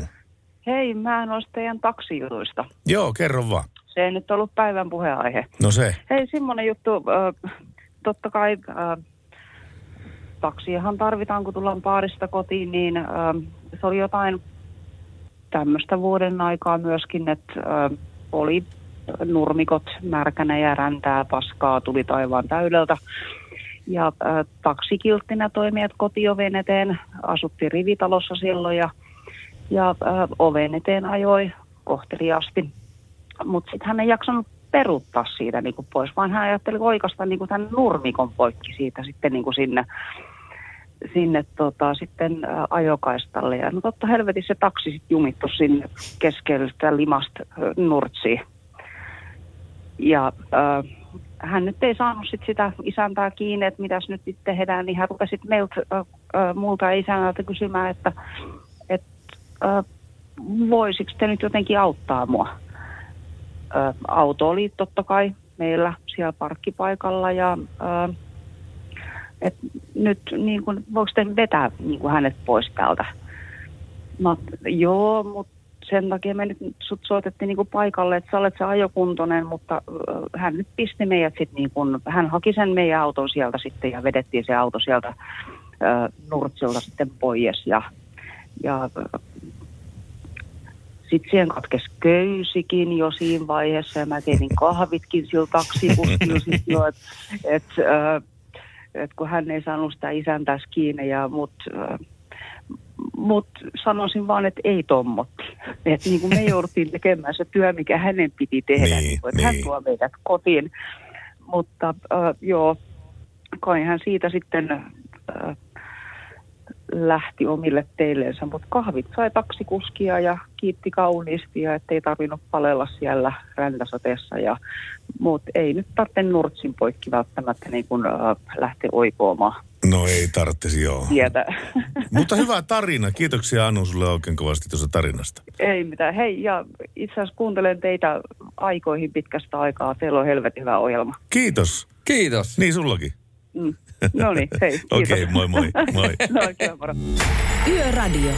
Hei, mä en olisi teidän taksijutuista. Joo, kerro vaan. Se ei nyt ollut päivän puheenaihe. No se. Hei, semmoinen juttu, äh, totta kai äh, taksiahan tarvitaan, kun tullaan paarista kotiin, niin äh, se oli jotain tämmöistä vuoden aikaa myöskin, että äh, oli nurmikot märkänä ja räntää paskaa tuli taivaan täydeltä. Ja äh, taksikilttinä toimijat kotioven eteen, asuttiin rivitalossa silloin ja, ja äh, oven eteen ajoi kohteliaasti. Mutta sitten hän ei jaksanut peruuttaa siitä niin kuin pois, vaan hän ajatteli oikeastaan niin kuin tämän nurmikon poikki siitä sitten niin kuin sinne, sinne tota, sitten ä, ajokaistalle. Ja no totta helvetissä se taksi sitten jumittu sinne keskelle sitä limasta nurtsiin. Ja äh, hän nyt ei saanut sit sitä isäntää kiinni, että mitäs nyt tehdään, niin hän rupesi meiltä, äh, multa isännältä kysymään, että et, äh, voisiko te nyt jotenkin auttaa mua. Äh, auto oli totta kai meillä siellä parkkipaikalla ja äh, et nyt niin kun, voiko te vetää niin hänet pois täältä? Mä, joo, mutta sen takia me nyt sut soitettiin niin kuin paikalle, että sä olet se ajokuntoinen, mutta hän nyt pisti meidät sitten niin kuin, hän haki sen meidän auton sieltä sitten ja vedettiin se auto sieltä äh, nurtsilta sitten pois ja, ja sitten siihen katkesi köysikin jo siinä vaiheessa ja mä tein kahvitkin sillä taksikuskilla sitten jo, että et, et kun hän ei saanut sitä isäntäs kiinni ja mut mutta sanoisin vaan, että ei tommotti. Että niin kuin me [laughs] jouduttiin tekemään se työ, mikä hänen piti tehdä, Niin, niin, että hän niin. tuo meidät kotiin. Mutta äh, joo, kai hän siitä sitten äh, lähti omille teilleensä, mutta kahvit sai taksikuskia ja kiitti kauniisti ja ettei tarvinnut palella siellä räntäsateessa. Ja, mutta ei nyt tarvitse nurtsin poikki välttämättä niin kuin, äh, lähteä oikoamaan No ei tarvitsisi, joo. tietä. Mutta hyvä tarina. Kiitoksia Anu sulle oikein kovasti tuosta tarinasta. Ei mitään. Hei, ja itse asiassa kuuntelen teitä aikoihin pitkästä aikaa. Teillä on helvetin hyvä ohjelma. Kiitos. Kiitos. Niin sullakin. Mm. No niin, hei. [laughs] kiitos. Okei, okay, moi moi. moi. [laughs] no. Yöradio.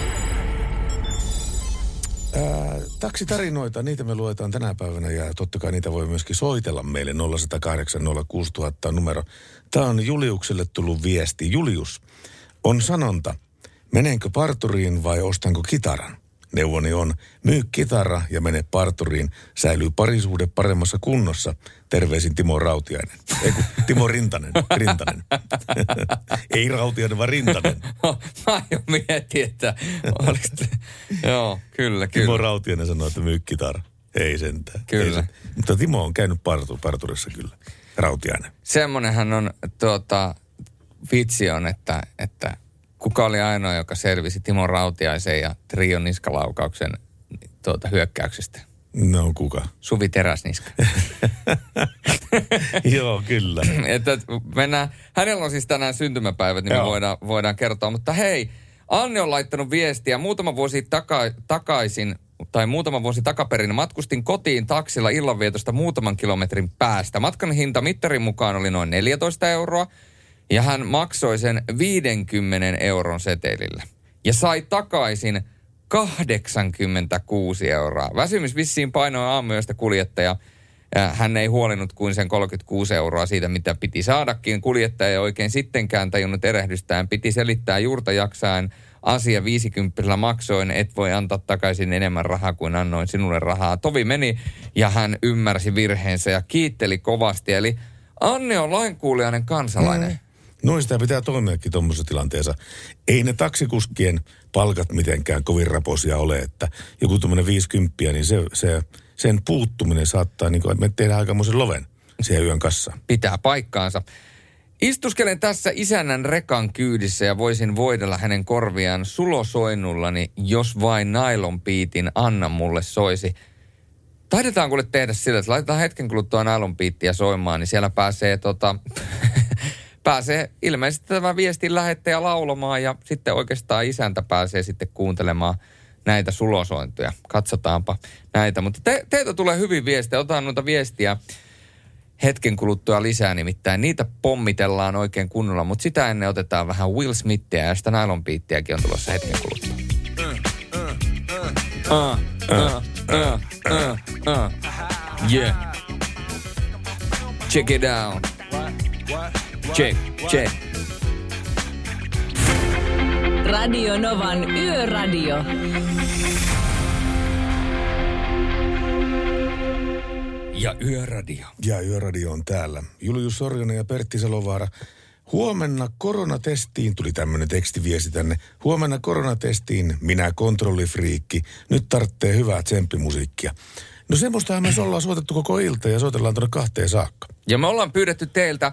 Ää, taksitarinoita, niitä me luetaan tänä päivänä ja totta kai niitä voi myöskin soitella meille 0108 06000 numero. Tämä on Juliukselle tullut viesti. Julius, on sanonta, menenkö parturiin vai ostanko kitaran? Neuvoni on, myy kitara ja mene parturiin. Säilyy parisuhde paremmassa kunnossa. Terveisin Timo Rautiainen. Ei kun, Timo Rintanen. Rintanen. [laughs] Ei Rautiainen, vaan Rintanen. [laughs] Mä jo mietin, että oliko te... Joo, kyllä, Timo kyllä. Rautiainen sanoi, että myy kitara. Ei sentään. Kyllä. Ei sen. Mutta Timo on käynyt partu, parturissa kyllä. Rautiainen. Semmonenhan on tuota, vitsi on, että, että kuka oli ainoa, joka selvisi Timo Rautiaisen ja Trion niskalaukauksen tuota hyökkäyksestä? No kuka? Suvi Teräsniska. [laughs] Joo, kyllä. [clears throat] että mennään, hänellä on siis tänään syntymäpäivät, niin me Joo. voidaan, voidaan kertoa. Mutta hei, Anne on laittanut viestiä. Muutama vuosi taka, takaisin, tai muutama vuosi takaperin matkustin kotiin taksilla illanvietosta muutaman kilometrin päästä. Matkan hinta mittarin mukaan oli noin 14 euroa, ja hän maksoi sen 50 euron setelillä. Ja sai takaisin 86 euroa. Väsymys vissiin painoi aamuyöstä kuljettaja. Ja hän ei huolinut kuin sen 36 euroa siitä, mitä piti saadakin. Kuljettaja ei oikein sittenkään tajunnut erehdystään. Piti selittää juurta jaksaen asia 50 maksoin, et voi antaa takaisin enemmän rahaa kuin annoin sinulle rahaa. Tovi meni ja hän ymmärsi virheensä ja kiitteli kovasti. Eli Anne on lainkuulijainen kansalainen. Mm. Noin sitä pitää toimiakin tuommoisessa tilanteessa. Ei ne taksikuskien palkat mitenkään kovin raposia ole, että joku tuommoinen 50, niin se, se, sen puuttuminen saattaa, niin kuin, että me tehdään aikamoisen loven siihen yön kassaan. pitää paikkaansa. Istuskelen tässä isännän rekan kyydissä ja voisin voidella hänen korviaan sulosoinnullani, jos vain nailon piitin Anna mulle soisi. Taidetaan kuule tehdä sillä, että laitetaan hetken kuluttua nailon piittiä soimaan, niin siellä pääsee tota, [laughs] pääsee ilmeisesti tämä viestin lähettäjä laulamaan ja sitten oikeastaan isäntä pääsee sitten kuuntelemaan näitä sulosointuja. Katsotaanpa näitä, mutta te, teiltä tulee hyvin viestejä. Otetaan noita viestiä hetken kuluttua lisää, nimittäin niitä pommitellaan oikein kunnolla, mutta sitä ennen otetaan vähän Will Smithia ja sitä nylon on tulossa hetken kuluttua. Uh, uh, uh. Yeah. Check it out. Check, check. Radio Novan Yöradio. Ja Yöradio. Ja Yöradio on täällä. Julius Sorjonen ja Pertti Salovaara. Huomenna koronatestiin, tuli tämmöinen tekstiviesti tänne. Huomenna koronatestiin, minä kontrollifriikki. Nyt tarvitsee hyvää tsemppimusiikkia. No semmoistahan me ollaan soitettu koko ilta ja soitellaan tuonne kahteen saakka. Ja me ollaan pyydetty teiltä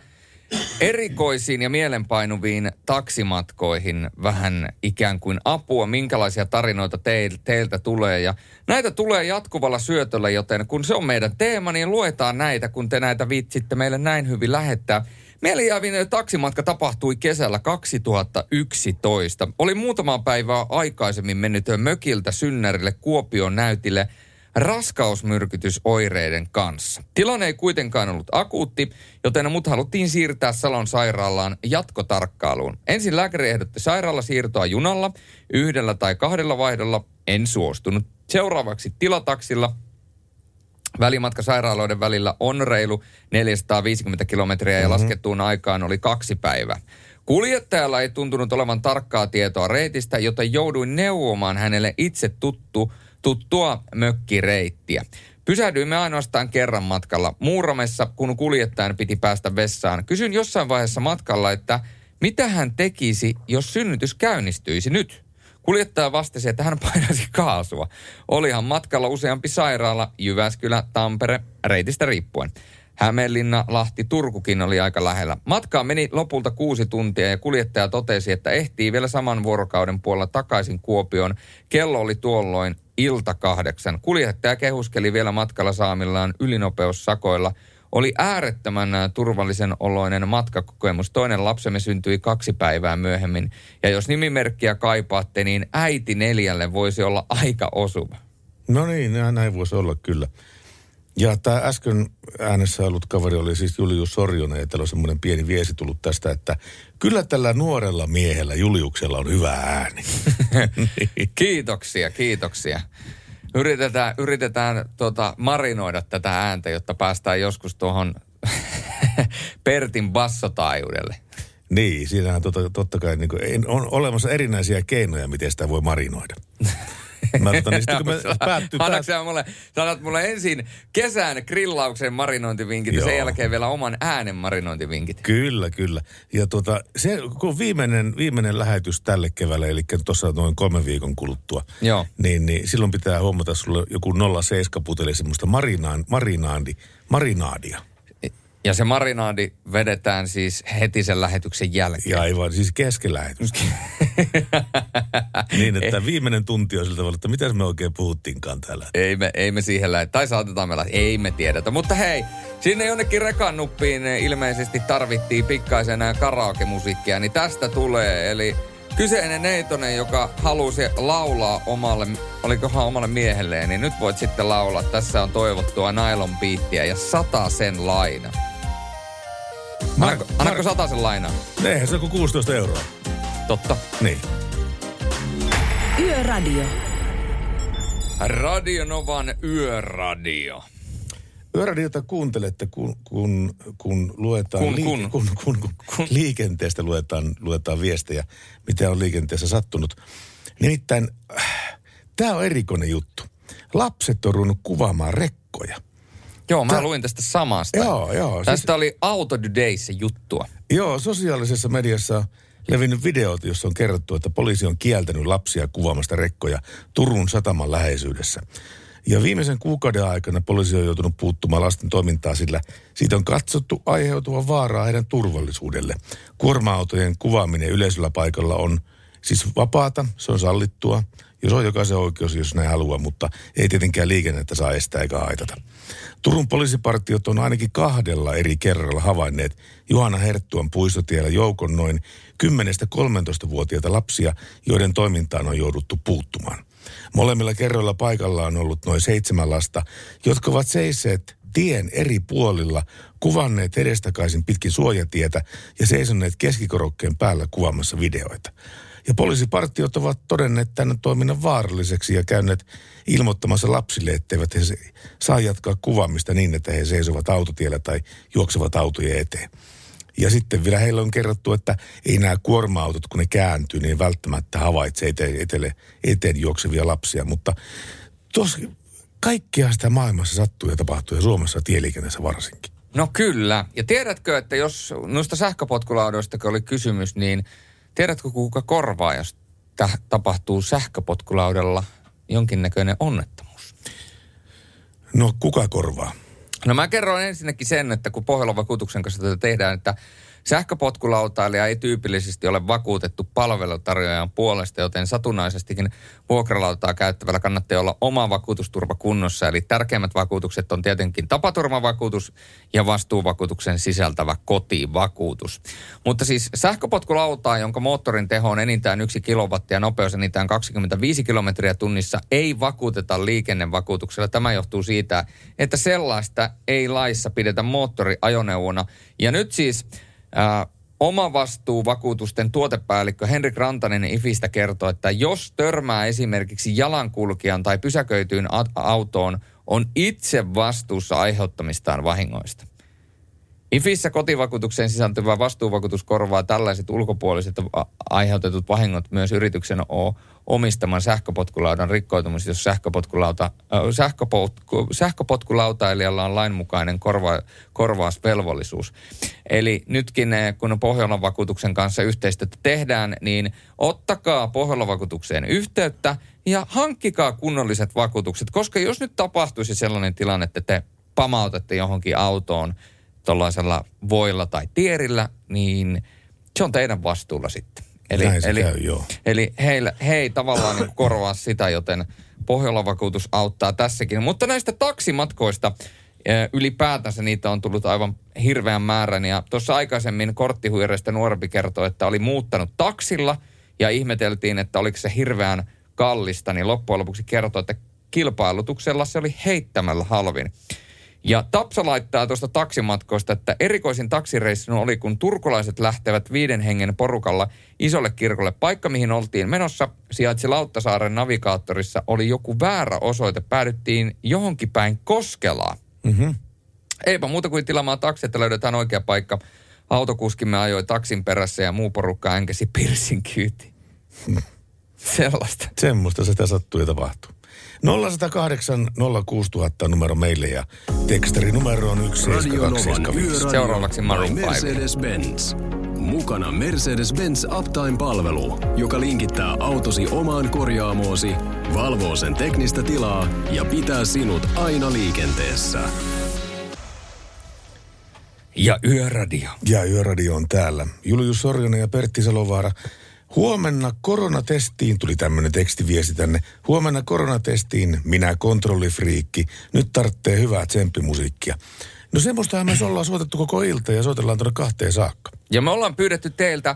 erikoisiin ja mielenpainuviin taksimatkoihin vähän ikään kuin apua, minkälaisia tarinoita teil, teiltä tulee. Ja näitä tulee jatkuvalla syötöllä, joten kun se on meidän teema, niin luetaan näitä, kun te näitä viitsitte meille näin hyvin lähettää. Mielenjäävin taksimatka tapahtui kesällä 2011. Oli muutama päivää aikaisemmin mennyt mökiltä Synnärille Kuopion näytille raskausmyrkytysoireiden kanssa. Tilanne ei kuitenkaan ollut akuutti, joten mut haluttiin siirtää Salon sairaalaan jatkotarkkailuun. Ensin lääkäri ehdotti sairaala siirtoa junalla, yhdellä tai kahdella vaihdolla. En suostunut. Seuraavaksi tilataksilla Välimatka sairaaloiden välillä on reilu 450 kilometriä ja laskettuun aikaan oli kaksi päivää. Kuljettajalla ei tuntunut olevan tarkkaa tietoa reitistä, joten jouduin neuvomaan hänelle itse tuttu, tuttua mökkireittiä. Pysähdyimme ainoastaan kerran matkalla Muuramessa, kun kuljettajan piti päästä vessaan. Kysyin jossain vaiheessa matkalla, että mitä hän tekisi, jos synnytys käynnistyisi nyt? Kuljettaja vastasi, että hän painaisi kaasua. Olihan matkalla useampi sairaala, Jyväskylä, Tampere, reitistä riippuen. Hämeenlinna, Lahti, Turkukin oli aika lähellä. Matkaa meni lopulta kuusi tuntia ja kuljettaja totesi, että ehtii vielä saman vuorokauden puolella takaisin Kuopioon. Kello oli tuolloin ilta kahdeksan. Kuljettaja kehuskeli vielä matkalla saamillaan ylinopeussakoilla. Oli äärettömän ä, turvallisen oloinen matkakokemus. Toinen lapsemme syntyi kaksi päivää myöhemmin. Ja jos nimimerkkiä kaipaatte, niin äiti neljälle voisi olla aika osuva. No niin, nä- näin voisi olla kyllä. Ja tämä äsken äänessä ollut kaveri oli siis Julius Sorjonen, ja täällä on semmoinen pieni viesi tullut tästä, että kyllä tällä nuorella miehellä Juliuksella on hyvä ääni. [laughs] Kiitoksia, kiitoksia. Yritetään, yritetään tota, marinoida tätä ääntä, jotta päästään joskus tuohon [laughs] Pertin bassotaajuudelle. Niin, siinähän tota, totta kai niin kuin, on olemassa erinäisiä keinoja, miten sitä voi marinoida. [laughs] Mä, tota, niin sitten kun me päättyy, Annatko sä mulle, sanot mulle ensin kesän grillauksen marinointivinkit ja Joo. sen jälkeen vielä oman äänen marinointivinkit. Kyllä, kyllä. Ja tuota, se, kun viimeinen, viimeinen lähetys tälle keväälle, eli tuossa noin kolmen viikon kuluttua, Joo. niin, niin silloin pitää huomata sulle joku 07 puteli semmoista marinaan, marinaandi, marinaadia. Ja se marinaadi vedetään siis heti sen lähetyksen jälkeen. Ja aivan, siis kesken lähetystä. [laughs] niin, että viimeinen tunti on sillä tavalla, että mitä me oikein puhuttiinkaan täällä. Ei me, ei me siihen lähde. Tai saatetaan me lähteä. Ei me tiedetä. Mutta hei, sinne jonnekin rekannuppiin ilmeisesti tarvittiin pikkaisen karaokemusiikkia, niin tästä tulee. Eli kyseinen neitonen, joka halusi laulaa omalle, olikohan omalle miehelleen, niin nyt voit sitten laulaa. Tässä on toivottua nylon ja sata sen laina. Annako, annako sata sen lainaa? Eihän se on kuin 16 euroa. Totta. Niin. Yöradio. Radio Novan yöradio. Yöradiota kuuntelette, kun, kun, kun luetaan Kun, liike- kun. kun, kun, kun, kun. liikenteestä luetaan, luetaan viestejä, mitä on liikenteessä sattunut. Nimittäin äh, tämä on erikoinen juttu. Lapset on ruvennut kuvaamaan rekkoja. Joo, mä Tää- luin tästä samasta. Joo, joo. Tästä Siis, oli Auto Todayssä juttua. joo, sosiaalisessa mediassa levinnyt videot, jossa on kerrottu, että poliisi on kieltänyt lapsia kuvaamasta rekkoja Turun sataman läheisyydessä. Ja viimeisen kuukauden aikana poliisi on joutunut puuttumaan lasten toimintaa, sillä siitä on katsottu aiheutuvan vaaraa heidän turvallisuudelle. Kuorma-autojen kuvaaminen yleisöllä paikalla on siis vapaata, se on sallittua, jos on jokaisen oikeus, jos näin haluaa, mutta ei tietenkään liikennettä saa estää eikä haitata. Turun poliisipartiot on ainakin kahdella eri kerralla havainneet Juhana Herttuan puistotiellä joukon noin 10-13-vuotiaita lapsia, joiden toimintaan on jouduttu puuttumaan. Molemmilla kerroilla paikalla on ollut noin seitsemän lasta, jotka ovat seisseet tien eri puolilla, kuvanneet edestakaisin pitkin suojatietä ja seisonneet keskikorokkeen päällä kuvaamassa videoita. Ja poliisipartiot ovat todenneet tämän toiminnan vaaralliseksi ja käyneet ilmoittamassa lapsille, etteivät he saa jatkaa kuvaamista niin, että he seisovat autotiellä tai juoksevat autojen eteen. Ja sitten vielä heillä on kerrottu, että ei nämä kuorma-autot, kun ne kääntyy, niin välttämättä havaitse eteen, etele, eteen juoksevia lapsia. Mutta tos, kaikkea sitä maailmassa sattuu ja tapahtuu ja Suomessa tieliikenteessä varsinkin. No kyllä. Ja tiedätkö, että jos noista sähköpotkulaudoista oli kysymys, niin tiedätkö kuka korvaa, jos tä- tapahtuu sähköpotkulaudalla jonkinnäköinen onnettomuus? No kuka korvaa? No mä kerron ensinnäkin sen, että kun Pohjolan vakuutuksen kanssa tätä tehdään, että sähköpotkulautailija ei tyypillisesti ole vakuutettu palvelutarjoajan puolesta, joten satunnaisestikin vuokralautaa käyttävällä kannattaa olla oma vakuutusturva kunnossa. Eli tärkeimmät vakuutukset on tietenkin tapaturmavakuutus ja vastuuvakuutuksen sisältävä kotivakuutus. Mutta siis sähköpotkulautaa, jonka moottorin teho on enintään 1 kilowattia ja nopeus enintään 25 kilometriä tunnissa, ei vakuuteta liikennevakuutuksella. Tämä johtuu siitä, että sellaista ei laissa pidetä moottoriajoneuvona. Ja nyt siis oma vastuuvakuutusten tuotepäällikkö Henrik Rantanen IFistä kertoo, että jos törmää esimerkiksi jalankulkijan tai pysäköityyn autoon, on itse vastuussa aiheuttamistaan vahingoista. IFissä kotivakuutukseen sisältyvä vastuuvakuutus korvaa tällaiset ulkopuoliset aiheutetut vahingot myös yrityksen o- omistaman sähköpotkulaudan rikkoitumus, jos sähköpotkulauta, äh, sähköpotku, sähköpotkulautailijalla on lainmukainen korva, korvausvelvollisuus. Eli nytkin eh, kun Pohjolan vakuutuksen kanssa yhteistyötä tehdään, niin ottakaa Pohjolan vakuutukseen yhteyttä ja hankkikaa kunnolliset vakuutukset, koska jos nyt tapahtuisi sellainen tilanne, että te pamautatte johonkin autoon tuollaisella voilla tai tierillä, niin se on teidän vastuulla sitten. Eli, Näin se eli, käy, joo. eli heillä, he ei tavallaan niin korvaa sitä, joten Pohjolan vakuutus auttaa tässäkin. Mutta näistä taksimatkoista eh, ylipäätänsä niitä on tullut aivan hirveän määrän. Ja tuossa aikaisemmin korttihuijareista nuorempi kertoi, että oli muuttanut taksilla ja ihmeteltiin, että oliko se hirveän kallista, niin loppujen lopuksi kertoi, että kilpailutuksella se oli heittämällä halvin. Ja Tapsa laittaa tuosta taksimatkoista, että erikoisin taksireissu oli, kun turkulaiset lähtevät viiden hengen porukalla isolle kirkolle. Paikka, mihin oltiin menossa, sijaitsi Lauttasaaren navigaattorissa, oli joku väärä osoite. Päädyttiin johonkin päin Koskelaa. Mm-hmm. Eipä muuta kuin tilaamaan taksi, että löydetään oikea paikka. Autokuskimme ajoi taksin perässä ja muu porukka änkäsi [laughs] Pirsin kyyti. Sellaista. Semmoista sitä sattuu ja tapahtuu. 0108 06000 numero meille ja tekstari numero on Radio Novan 17275. Yöradio Seuraavaksi Maroon by 5. Mercedes-Benz. Mukana Mercedes-Benz Uptime-palvelu, joka linkittää autosi omaan korjaamoosi, valvoo sen teknistä tilaa ja pitää sinut aina liikenteessä. Ja Yöradio. Ja Yöradio on täällä. Julius Sorjonen ja Pertti Salovaara. Huomenna koronatestiin, tuli tämmöinen tekstiviesti tänne. Huomenna koronatestiin, minä kontrollifriikki. Nyt tarvitsee hyvää tsemppimusiikkia. No semmoistahan me ollaan soitettu koko ilta ja soitellaan tuonne kahteen saakka. Ja me ollaan pyydetty teiltä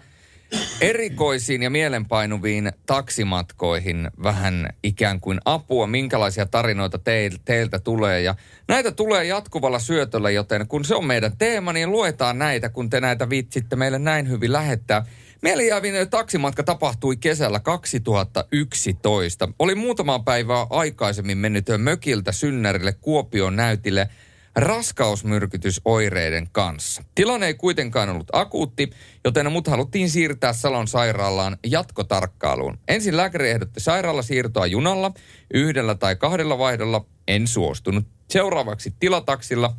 erikoisiin ja mielenpainuviin taksimatkoihin vähän ikään kuin apua, minkälaisia tarinoita teil, teiltä tulee. Ja näitä tulee jatkuvalla syötöllä, joten kun se on meidän teema, niin luetaan näitä, kun te näitä viitsitte meille näin hyvin lähettää. Mielijäävin taksimatka tapahtui kesällä 2011. Oli muutama päivää aikaisemmin mennyt mökiltä Synnärille Kuopion näytille raskausmyrkytysoireiden kanssa. Tilanne ei kuitenkaan ollut akuutti, joten mut haluttiin siirtää Salon sairaalaan jatkotarkkailuun. Ensin lääkäri ehdotti sairaala siirtoa junalla, yhdellä tai kahdella vaihdolla. En suostunut. Seuraavaksi tilataksilla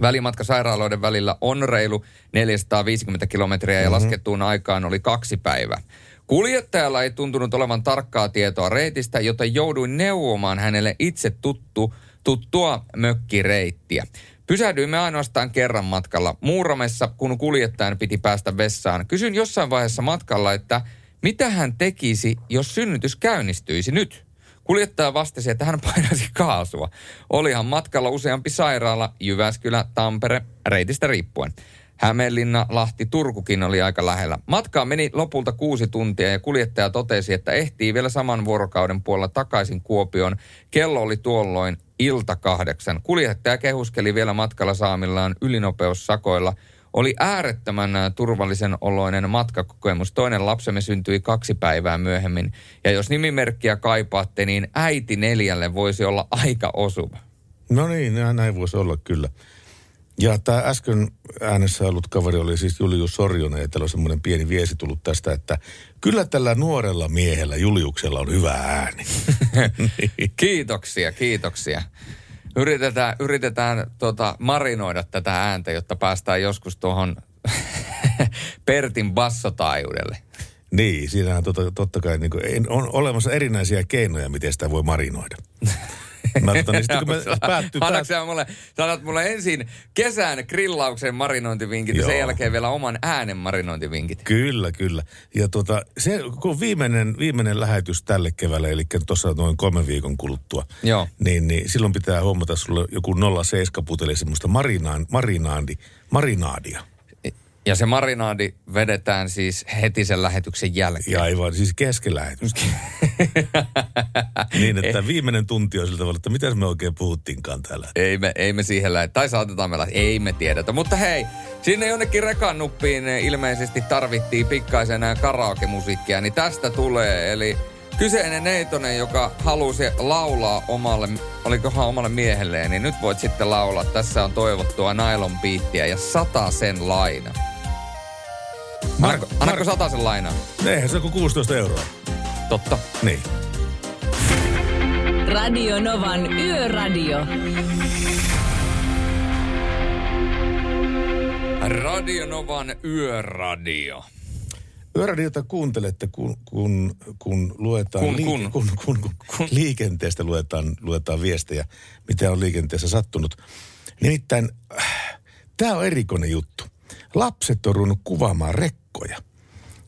Välimatka sairaaloiden välillä on reilu 450 kilometriä ja mm-hmm. laskettuun aikaan oli kaksi päivää. Kuljettajalla ei tuntunut olevan tarkkaa tietoa reitistä, joten jouduin neuvomaan hänelle itse tuttu, tuttua mökkireittiä. Pysähdyimme ainoastaan kerran matkalla Muuramessa, kun kuljettajan piti päästä vessaan. Kysyn jossain vaiheessa matkalla, että mitä hän tekisi, jos synnytys käynnistyisi nyt? Kuljettaja vastasi, että hän painaisi kaasua. Olihan matkalla useampi sairaala, Jyväskylä, Tampere, reitistä riippuen. Hämeenlinna, Lahti, Turkukin oli aika lähellä. Matkaa meni lopulta kuusi tuntia ja kuljettaja totesi, että ehtii vielä saman vuorokauden puolella takaisin Kuopioon. Kello oli tuolloin ilta kahdeksan. Kuljettaja kehuskeli vielä matkalla saamillaan ylinopeussakoilla – oli äärettömän äh, turvallisen oloinen matkakokemus. Toinen lapsemme syntyi kaksi päivää myöhemmin. Ja jos nimimerkkiä kaipaatte, niin äiti neljälle voisi olla aika osuva. No niin, näin voisi olla kyllä. Ja tämä äsken äänessä ollut kaveri oli siis Julius Sorjonen, ja täällä on semmoinen pieni viesi tullut tästä, että kyllä tällä nuorella miehellä Juliuksella on hyvä ääni. [laughs] kiitoksia, kiitoksia. Yritetään, yritetään tota, marinoida tätä ääntä, jotta päästään joskus tuohon [laughs] Pertin bassotaajuudelle. Niin, siinähän totta, totta kai niin kuin, on olemassa erinäisiä keinoja, miten sitä voi marinoida. [laughs] Mä otan, niin sitten kun me päättyy... Päät... mulle, sanot mulle ensin kesän grillauksen marinointivinkit Joo. ja sen jälkeen vielä oman äänen marinointivinkit. Kyllä, kyllä. Ja tota, se, kun viimeinen, viimeinen lähetys tälle keväälle, eli tuossa noin kolmen viikon kuluttua, Joo. Niin, niin silloin pitää huomata sulle joku 07 puteli semmoista marinaan, marinaandi, marinaadia. Ja se marinaadi vedetään siis heti sen lähetyksen jälkeen. Ja aivan, siis kesken lähetyksen. [laughs] niin, että viimeinen tunti on sillä tavalla, että mitä me oikein puhuttiinkaan täällä. Ei me, ei me siihen lähde. Tai saatetaan me lähde. Ei me tiedetä. Mutta hei, sinne jonnekin rekannuppiin ilmeisesti tarvittiin pikkaisen karaoke-musiikkia, niin tästä tulee. Eli kyseinen neitonen, joka halusi laulaa omalle, olikohan omalle miehelleen, niin nyt voit sitten laulaa. Tässä on toivottua nylon biittiä ja sata sen laina. Annatko, Mar- annatko sataisen lainaa? Eihän se on kuin 16 euroa. Totta. Niin. Radio Novan Yöradio. Radio Novan Yöradio. Yöradiota kuuntelette, kun, kun, kun luetaan kun, kun. Kun, kun, kun, kun liikenteestä luetaan, luetaan viestejä, mitä on liikenteessä sattunut. Nimittäin äh, tämä on erikoinen juttu. Lapset on ruvennut kuvaamaan rekkoja.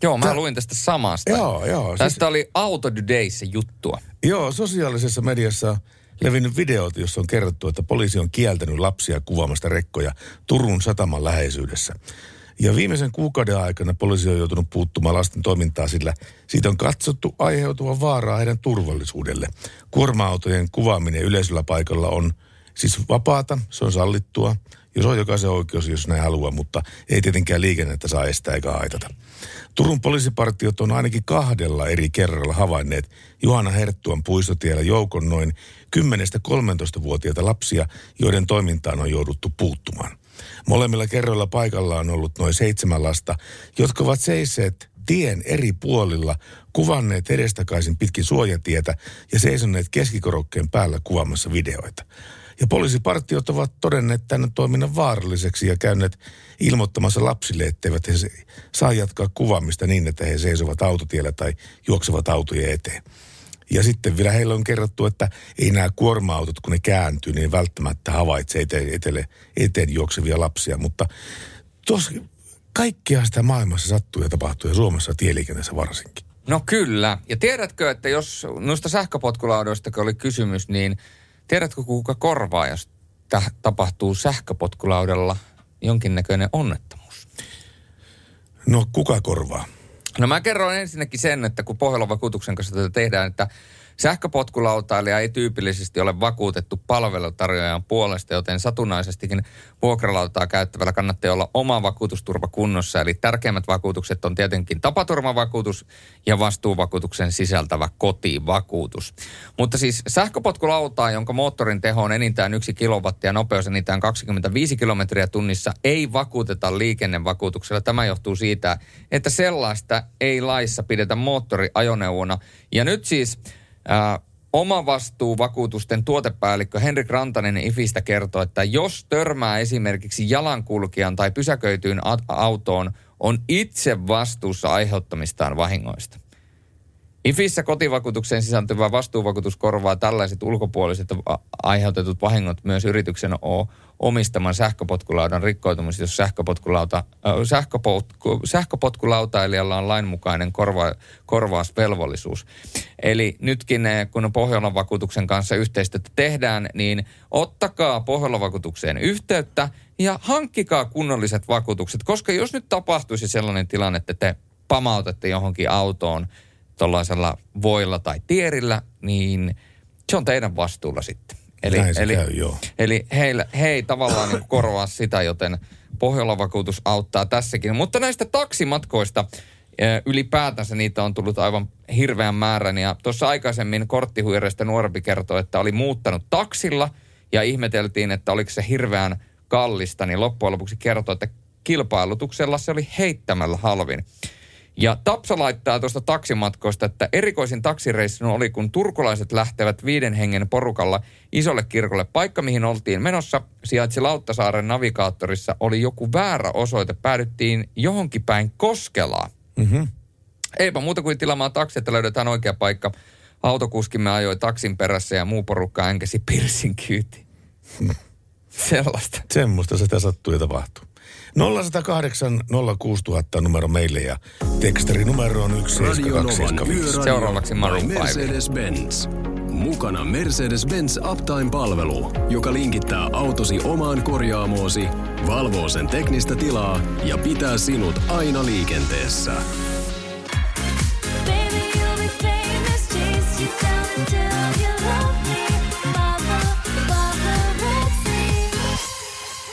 Joo, mä Tää, luin tästä samasta. Joo, joo. Tästä siis, oli Auto Todayssä juttua. Joo, sosiaalisessa mediassa levinnyt videot, jossa on kerrottu, että poliisi on kieltänyt lapsia kuvaamasta rekkoja Turun sataman läheisyydessä. Ja viimeisen kuukauden aikana poliisi on joutunut puuttumaan lasten toimintaa, sillä siitä on katsottu aiheutuva vaaraa heidän turvallisuudelle. Kuorma-autojen kuvaaminen yleisöllä paikalla on siis vapaata, se on sallittua – jos on jokaisen oikeus, jos näin haluaa, mutta ei tietenkään liikennettä saa estää eikä haitata. Turun poliisipartiot on ainakin kahdella eri kerralla havainneet Juhana Herttuan puistotiellä joukon noin 10-13-vuotiaita lapsia, joiden toimintaan on jouduttu puuttumaan. Molemmilla kerroilla paikalla on ollut noin seitsemän lasta, jotka ovat seisseet tien eri puolilla, kuvanneet edestakaisin pitkin suojatietä ja seisonneet keskikorokkeen päällä kuvaamassa videoita. Ja poliisipartiot ovat todenneet tämän toiminnan vaaralliseksi ja käyneet ilmoittamassa lapsille, etteivät he saa jatkaa kuvaamista niin, että he seisovat autotiellä tai juoksevat autojen eteen. Ja sitten vielä heillä on kerrottu, että ei nämä kuorma-autot, kun ne kääntyy, niin välttämättä havaitse eteen, eteen, eteen juoksevia lapsia. Mutta tos, Kaikkea sitä maailmassa sattuu ja tapahtuu ja Suomessa tieliikenteessä varsinkin. No kyllä. Ja tiedätkö, että jos noista sähköpotkulaudoista oli kysymys, niin tiedätkö kuka korvaa, jos tapahtuu sähköpotkulaudalla jonkinnäköinen onnettomuus? No kuka korvaa? No mä kerron ensinnäkin sen, että kun Pohjolan vakuutuksen kanssa tätä tehdään, että sähköpotkulautailija ei tyypillisesti ole vakuutettu palvelutarjoajan puolesta, joten satunnaisestikin vuokralautaa käyttävällä kannattaa olla oma vakuutusturva kunnossa. Eli tärkeimmät vakuutukset on tietenkin tapaturmavakuutus ja vastuuvakuutuksen sisältävä kotivakuutus. Mutta siis sähköpotkulautaa, jonka moottorin teho on enintään 1 kilowattia ja nopeus enintään 25 kilometriä tunnissa, ei vakuuteta liikennevakuutuksella. Tämä johtuu siitä, että sellaista ei laissa pidetä moottoriajoneuvona. Ja nyt siis Oma vastuuvakuutusten tuotepäällikkö Henrik Rantanen IFistä kertoo, että jos törmää esimerkiksi jalankulkijan tai pysäköityyn autoon, on itse vastuussa aiheuttamistaan vahingoista. IFissä kotivakuutukseen sisältyvä vastuuvakuutus korvaa tällaiset ulkopuoliset aiheutetut vahingot myös yrityksen omistaman sähköpotkulaudan rikkoitumisesta, jos sähköpotkulauta, äh, sähköpotku, sähköpotkulautailijalla on lainmukainen korva, korvausvelvollisuus. Eli nytkin kun Pohjolan vakuutuksen kanssa yhteistyötä tehdään, niin ottakaa Pohjolan vakuutukseen yhteyttä ja hankkikaa kunnolliset vakuutukset, koska jos nyt tapahtuisi sellainen tilanne, että te pamautatte johonkin autoon – tuollaisella voilla tai tierillä, niin se on teidän vastuulla sitten. Eli, eli, käy, joo. eli heillä, he ei tavallaan niin korvaa sitä, joten Pohjola-vakuutus auttaa tässäkin. Mutta näistä taksimatkoista ylipäätänsä niitä on tullut aivan hirveän määrän. Ja tuossa aikaisemmin korttihuireista nuorempi kertoi, että oli muuttanut taksilla ja ihmeteltiin, että oliko se hirveän kallista, niin loppujen lopuksi kertoi, että kilpailutuksella se oli heittämällä halvin. Ja Tapsa laittaa tuosta taksimatkoista, että erikoisin taksireissu oli, kun turkulaiset lähtevät viiden hengen porukalla isolle kirkolle. Paikka, mihin oltiin menossa, sijaitsi Lauttasaaren navigaattorissa, oli joku väärä osoite. Päädyttiin johonkin päin Koskelaa. Mm-hmm. Eipä muuta kuin tilaamaan taksi, että löydetään oikea paikka. Autokuskimme ajoi taksin perässä ja muu porukka änkesi [laughs] pirsin kyyti. Sellaista. Semmoista sitä sattuu ja tapahtuu. 0108 06000 numero meille ja tekstari numero on 17275. Seuraavaksi Maroon 5. Mercedes-Benz. Mukana Mercedes-Benz Uptime-palvelu, joka linkittää autosi omaan korjaamoosi, valvoo sen teknistä tilaa ja pitää sinut aina liikenteessä.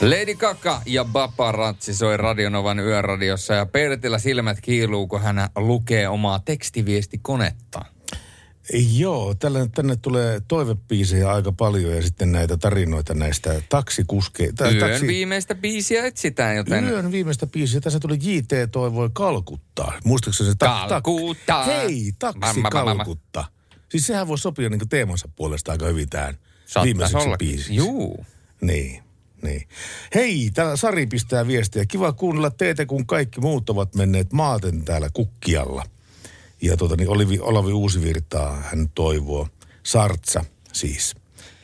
Lady Kaka ja Paparazzi soi Radionovan yöradiossa ja Pertillä silmät kiiluu, kun hän lukee omaa tekstiviestikonetta. Joo, tälle, tänne tulee toivepiisejä aika paljon ja sitten näitä tarinoita näistä taksikuskeista. Yön taksi... viimeistä biisiä etsitään, joten... Yön viimeistä biisiä. Tässä tuli JT toivoi Kalkuttaa. Muistatko se? Ta- Kalkutta. Hei, taksi Kalkutta. Siis sehän voi sopia niin teemansa puolesta aika hyvin tähän viimeiseksi biisiksi. Juu. Niin. Niin. Hei, täällä Sari pistää viestiä. Kiva kuunnella teitä, kun kaikki muut ovat menneet maaten täällä kukkialla. Ja tuota, niin Olivi, Olavi Uusivirtaa hän toivoo. Sartsa siis.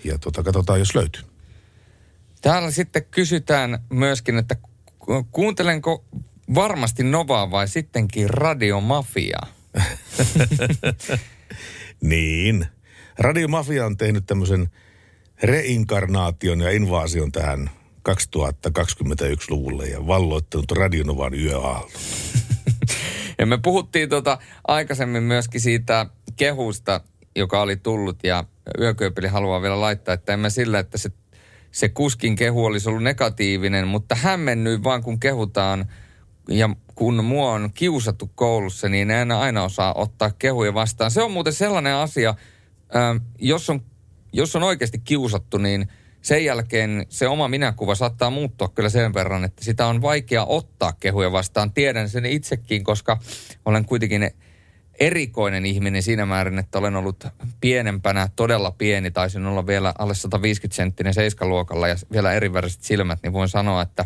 Ja tuota, katsotaan, jos löytyy. Täällä sitten kysytään myöskin, että kuuntelenko varmasti Novaa vai sittenkin Radiomafiaa? [laughs] niin. Radiomafia on tehnyt tämmöisen reinkarnaation ja invaasion tähän 2021-luvulle ja valloittanut Radionovan yöaallon. [laughs] ja me puhuttiin tota aikaisemmin myöskin siitä kehusta, joka oli tullut ja Yökööpeli haluaa vielä laittaa, että emme sillä, että se, se kuskin kehu olisi ollut negatiivinen, mutta hämmennyin vaan kun kehutaan ja kun mua on kiusattu koulussa, niin en aina osaa ottaa kehuja vastaan. Se on muuten sellainen asia, jos on jos on oikeasti kiusattu, niin sen jälkeen se oma minäkuva saattaa muuttua kyllä sen verran, että sitä on vaikea ottaa kehuja vastaan. Tiedän sen itsekin, koska olen kuitenkin erikoinen ihminen siinä määrin, että olen ollut pienempänä, todella pieni, taisin olla vielä alle 150 senttinen seiskaluokalla ja vielä eriväriset silmät, niin voin sanoa, että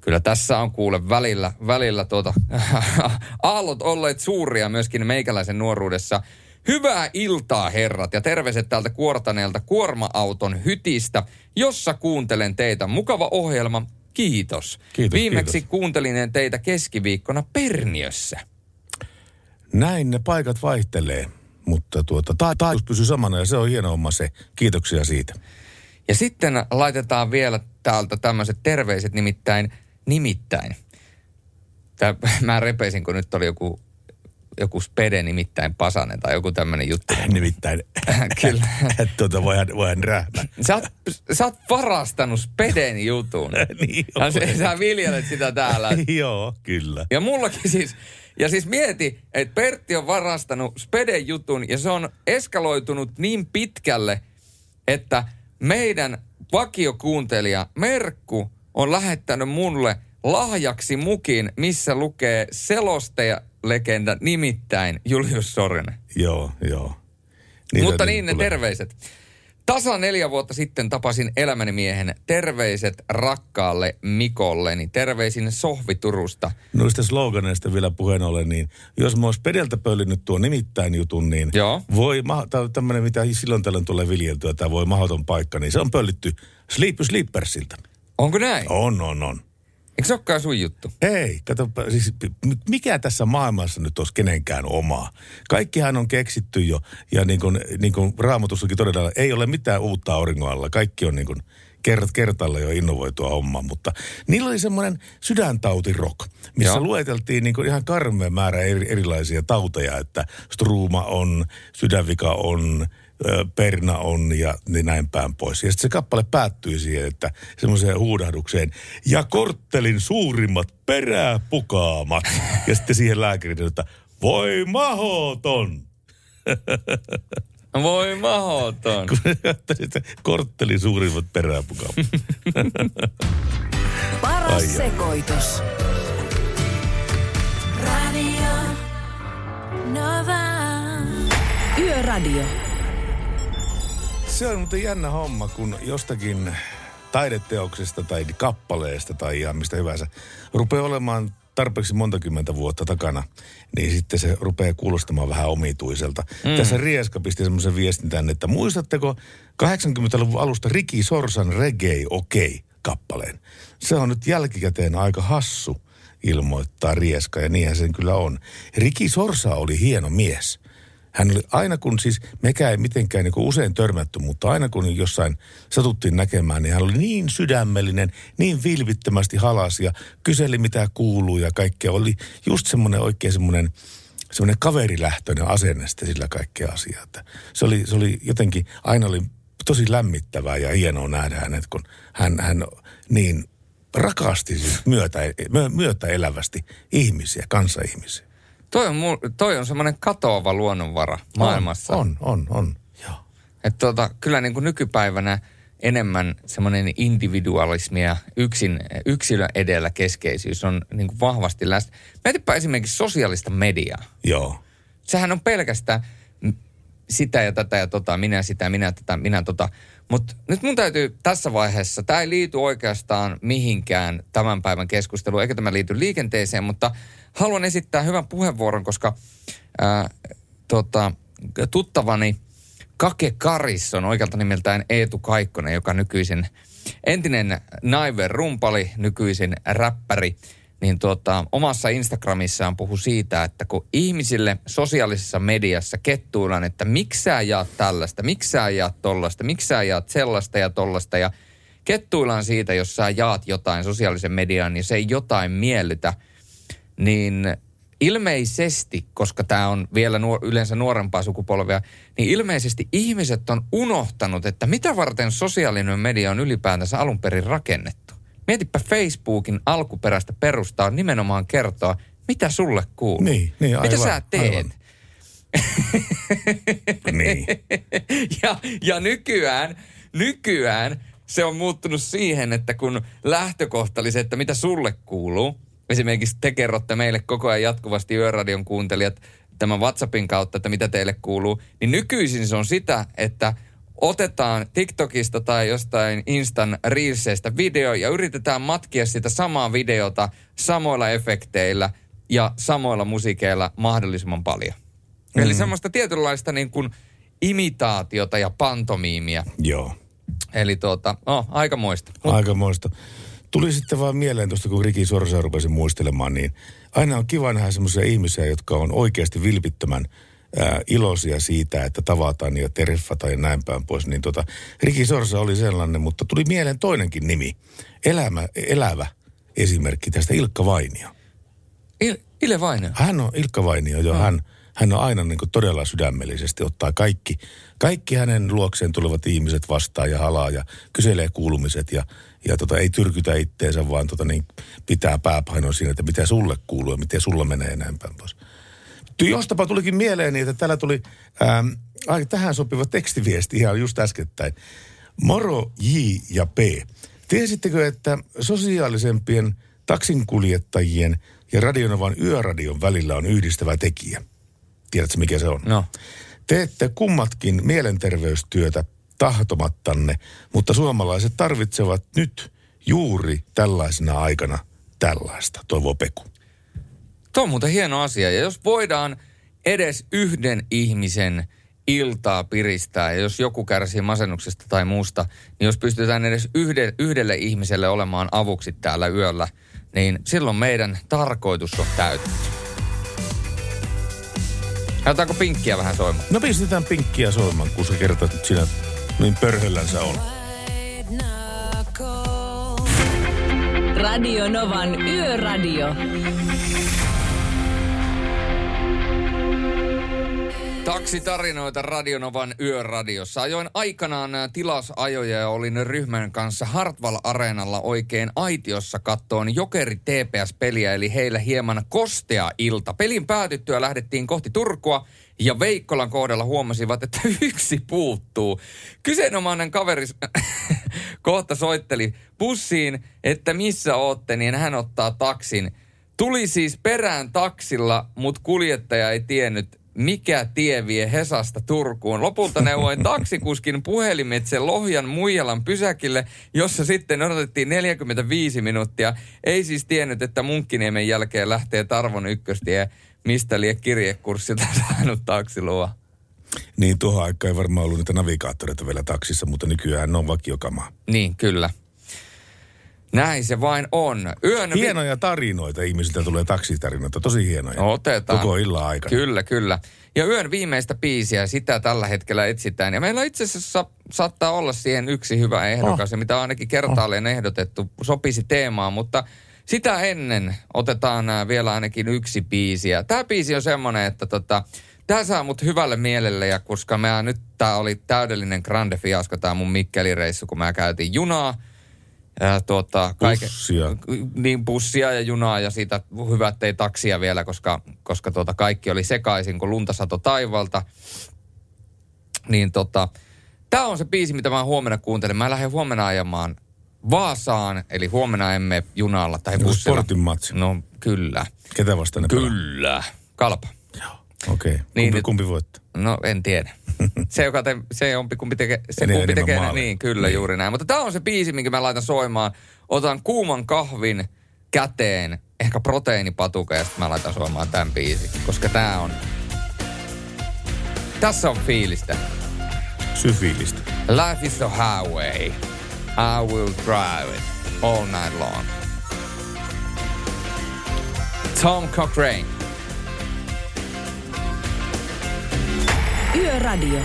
kyllä tässä on kuule välillä, välillä tuota, [laughs] aallot olleet suuria myöskin meikäläisen nuoruudessa. Hyvää iltaa herrat ja terveiset täältä kuortaneelta kuorma-auton hytistä, jossa kuuntelen teitä. Mukava ohjelma kiitos. Kiitos, Viimeksi kiitos. kuuntelin teitä keskiviikkona Perniössä. Näin ne paikat vaihtelee, mutta tuota, ta- taajuus pysyy samana ja se on hieno homma se. Kiitoksia siitä. Ja sitten laitetaan vielä täältä tämmöiset terveiset nimittäin, nimittäin. Tää, [laughs] mä repeisin, kun nyt oli joku, joku spede nimittäin Pasanen tai joku tämmöinen juttu. [laughs] Nimittäin. [laughs] Kyllä. tuota voihan, voihan rähmä. Sä oot, sä oot varastanut speden jutun. [laughs] niin ja sä, sä viljelet sitä täällä. Joo, kyllä. Ja mullakin siis, ja siis mieti, että Pertti on varastanut Speden jutun ja se on eskaloitunut niin pitkälle, että meidän vakiokuuntelija Merkku on lähettänyt mulle lahjaksi mukin, missä lukee selostaja-legenda nimittäin Julius Sorinen. Joo, joo. Mutta niitä niin ne tulee. terveiset. Tasa neljä vuotta sitten tapasin elämäni miehen. Terveiset rakkaalle Mikolleni. Terveisin Sohvi Turusta. Noista sloganeista vielä puheen ollen, niin jos mä ois pedeltä pöllinyt tuon nimittäin jutun, niin Joo. voi, tämmöinen, mitä silloin tällöin tulee viljeltyä, tämä voi mahdoton paikka, niin se on pöllitty Sleep Sleepersiltä. Onko näin? On, on, on. Eikö se olekaan sun juttu? Ei, kato, siis mikä tässä maailmassa nyt olisi kenenkään omaa? Kaikkihan on keksitty jo, ja niin kuin, niin kuin raamatussakin todetaan, ei ole mitään uutta auringon alla. Kaikki on niin kuin kert, kertalla jo innovoitua hommaa, mutta niillä oli semmoinen sydäntautirok, missä Joo. lueteltiin niin kuin ihan karmea määrä eri, erilaisia tauteja, että struuma on, sydänvika on, perna on ja niin näin päin pois. Ja sitten se kappale päättyi siihen, että semmoiseen huudahdukseen, ja korttelin suurimmat peräpukaamat. [laughs] Ja sitten siihen lääkäri, että voi mahoton. [laughs] Voi mahoton. Korttelin suurimmat peräpukaamat. [laughs] Paras ai. sekoitus. Radio Nova. Yöradio. Se on muuten jännä homma, kun jostakin taideteoksesta tai kappaleesta tai ihan mistä hyvänsä rupeaa olemaan tarpeeksi monta kymmentä vuotta takana, niin sitten se rupeaa kuulostamaan vähän omituiselta. Mm. Tässä Rieska pisti semmoisen viestin tänne, että muistatteko 80-luvun alusta Riki Sorsan Reggae Okei kappaleen? Se on nyt jälkikäteen aika hassu, ilmoittaa Rieska, ja niinhän sen kyllä on. Riki Sorsa oli hieno mies. Hän oli aina kun siis, mekään ei mitenkään niin usein törmätty, mutta aina kun jossain satuttiin näkemään, niin hän oli niin sydämellinen, niin vilvittömästi halas ja kyseli mitä kuuluu ja kaikkea. Oli just semmoinen oikein semmoinen, semmoinen kaverilähtöinen asenne sitten sillä kaikkea asiaa. Se, oli, se oli jotenkin, aina oli tosi lämmittävää ja hienoa nähdä hänet, kun hän, hän niin rakasti siis myötä, myö, myötä elävästi ihmisiä, kanssaihmisiä. Toi on, toi on semmoinen katoava luonnonvara maailmassa. On, on, on. Että tota, kyllä niin kuin nykypäivänä enemmän semmoinen individualismi ja yksin, yksilön edellä keskeisyys on niin kuin vahvasti läsnä. Mietipä esimerkiksi sosiaalista mediaa. Joo. Sehän on pelkästään sitä ja tätä ja tota, minä sitä, minä tätä, minä tota. Mutta nyt mun täytyy tässä vaiheessa, tämä ei liity oikeastaan mihinkään tämän päivän keskusteluun, eikä tämä liity liikenteeseen, mutta haluan esittää hyvän puheenvuoron, koska ää, tota, tuttavani Kake Karis on oikealta nimeltään Eetu Kaikkonen, joka nykyisin entinen Naiver rumpali, nykyisin räppäri, niin tuota, omassa Instagramissaan puhu siitä, että kun ihmisille sosiaalisessa mediassa kettuillaan, että miksi sä jaat tällaista, miksi sä jaat tollasta, miksi sä jaat sellaista ja tollasta ja kettuillaan siitä, jos sä jaat jotain sosiaalisen mediaan, niin se ei jotain miellytä, niin ilmeisesti, koska tämä on vielä nuor- yleensä nuorempaa sukupolvea, niin ilmeisesti ihmiset on unohtanut, että mitä varten sosiaalinen media on ylipäätänsä alun perin rakennettu. Mietipä Facebookin alkuperäistä perustaa nimenomaan kertoa, mitä sulle kuuluu. Niin, niin mitä aivan, sä teet? aivan. [laughs] niin. ja, ja nykyään, nykyään se on muuttunut siihen, että kun lähtökohta oli se, että mitä sulle kuuluu, esimerkiksi te kerrotte meille koko ajan jatkuvasti Yöradion kuuntelijat tämän WhatsAppin kautta, että mitä teille kuuluu, niin nykyisin se on sitä, että otetaan TikTokista tai jostain Instan Reelsseistä video ja yritetään matkia sitä samaa videota samoilla efekteillä ja samoilla musiikeilla mahdollisimman paljon. Mm. Eli semmoista tietynlaista niin kuin imitaatiota ja pantomiimia. Joo. Eli tuota, oh, aikamoista. Aikamoista. Tuli sitten vaan mieleen tuosta, kun Riki Sorsa rupesi muistelemaan, niin aina on kiva nähdä semmoisia ihmisiä, jotka on oikeasti vilpittömän ää, iloisia siitä, että tavataan ja tereffataan ja näin päin pois. Niin tota, Riki Sorsa oli sellainen, mutta tuli mieleen toinenkin nimi. Elämä, elävä esimerkki tästä Ilkka Vainio. Il, Ile Vainio? Hän on Ilkka Vainio, jo hän, hän on aina niin kuin todella sydämellisesti ottaa kaikki, kaikki hänen luokseen tulevat ihmiset vastaan ja halaa ja kyselee kuulumiset ja, ja tota, ei tyrkytä itteensä, vaan tota, niin pitää pääpainon siinä, että mitä sulle kuuluu ja miten sulla menee ja näin päin pois. Jostapa tulikin mieleen, niin, että täällä tuli ähm, ai, tähän sopiva tekstiviesti ihan just äskettäin. Moro J ja P. Tiesittekö, että sosiaalisempien taksinkuljettajien ja Radionovan yöradion välillä on yhdistävä tekijä? Tiedätkö, mikä se on? No. Teette kummatkin mielenterveystyötä tahtomattanne, mutta suomalaiset tarvitsevat nyt juuri tällaisena aikana tällaista, toivoo Peku. Tuo on muuten hieno asia. Ja jos voidaan edes yhden ihmisen iltaa piristää, ja jos joku kärsii masennuksesta tai muusta, niin jos pystytään edes yhde, yhdelle ihmiselle olemaan avuksi täällä yöllä, niin silloin meidän tarkoitus on täytetty. Otetaanko pinkkiä vähän soimaan? No pistetään pinkkiä soimaan, kun sä kertovat, että siinä niin pörhöllänsä on. Radio Novan Yöradio. Taksitarinoita Radionovan yöradiossa. Ajoin aikanaan tilasajoja ja olin ryhmän kanssa Hartwall Areenalla oikein aitiossa kattoon Jokeri TPS-peliä, eli heillä hieman kostea ilta. Pelin päätyttyä lähdettiin kohti Turkua ja Veikkolan kohdalla huomasivat, että [laughs] yksi puuttuu. Kyseenomainen kaveri [laughs] kohta soitteli bussiin, että missä ootte, niin hän ottaa taksin. Tuli siis perään taksilla, mutta kuljettaja ei tiennyt, mikä tie vie Hesasta Turkuun. Lopulta neuvoin [laughs] taksikuskin puhelimitse Lohjan Muijalan pysäkille, jossa sitten odotettiin 45 minuuttia. Ei siis tiennyt, että Munkkiniemen jälkeen lähtee Tarvon ykköstie, mistä lie kirjekurssilta saanut taksiluva. Niin tuohon aikaan ei varmaan ollut niitä navigaattoreita vielä taksissa, mutta nykyään ne on vakiokamaa. Niin, kyllä. Näin se vain on. Yön Hienoja tarinoita ihmisiltä tulee taksitarinoita, tosi hienoja. Otetaan. Koko illan aikana. Kyllä, kyllä. Ja yön viimeistä biisiä, sitä tällä hetkellä etsitään. Ja meillä itse asiassa saattaa olla siihen yksi hyvä ehdokas, Oh. ja mitä ainakin kertaalleen ehdotettu, sopisi teemaan, mutta sitä ennen otetaan ää, vielä ainakin yksi biisi. Ja tämä biisi on semmoinen, että tota, tämä saa mut hyvälle mielelle, ja koska mä nyt tää oli täydellinen grande fiasko, tämä mun Mikkelireissu, kun mä käytiin junaa, ja tuota, kaiken, Bussia. niin bussia ja junaa ja siitä hyvä, ettei taksia vielä, koska, koska tuota kaikki oli sekaisin, kun lunta sato taivalta. Niin tota, tämä on se biisi, mitä mä huomenna kuuntelen. Mä lähden huomenna ajamaan Vaasaan, eli huomenna emme junalla tai bussilla. sportin matsi. No kyllä. Ketä vastaan ne pelaa? Kyllä. Kalpa. Okei. Okay. Niin, Kumpi, kumpi voittaa? No en tiedä. [laughs] Se, joka te, se jompi kumpi tekee, se Enemmän kumpi tekee, maaleja. niin kyllä niin. juuri näin. Mutta tämä on se biisi, minkä mä laitan soimaan. Otan kuuman kahvin käteen, ehkä proteiinipatuka ja sitten mä laitan soimaan tämän biisin. Koska tää on, tässä on fiilistä. Syfiilistä. Life is a highway. I will drive it all night long. Tom Cochrane. Yöradio.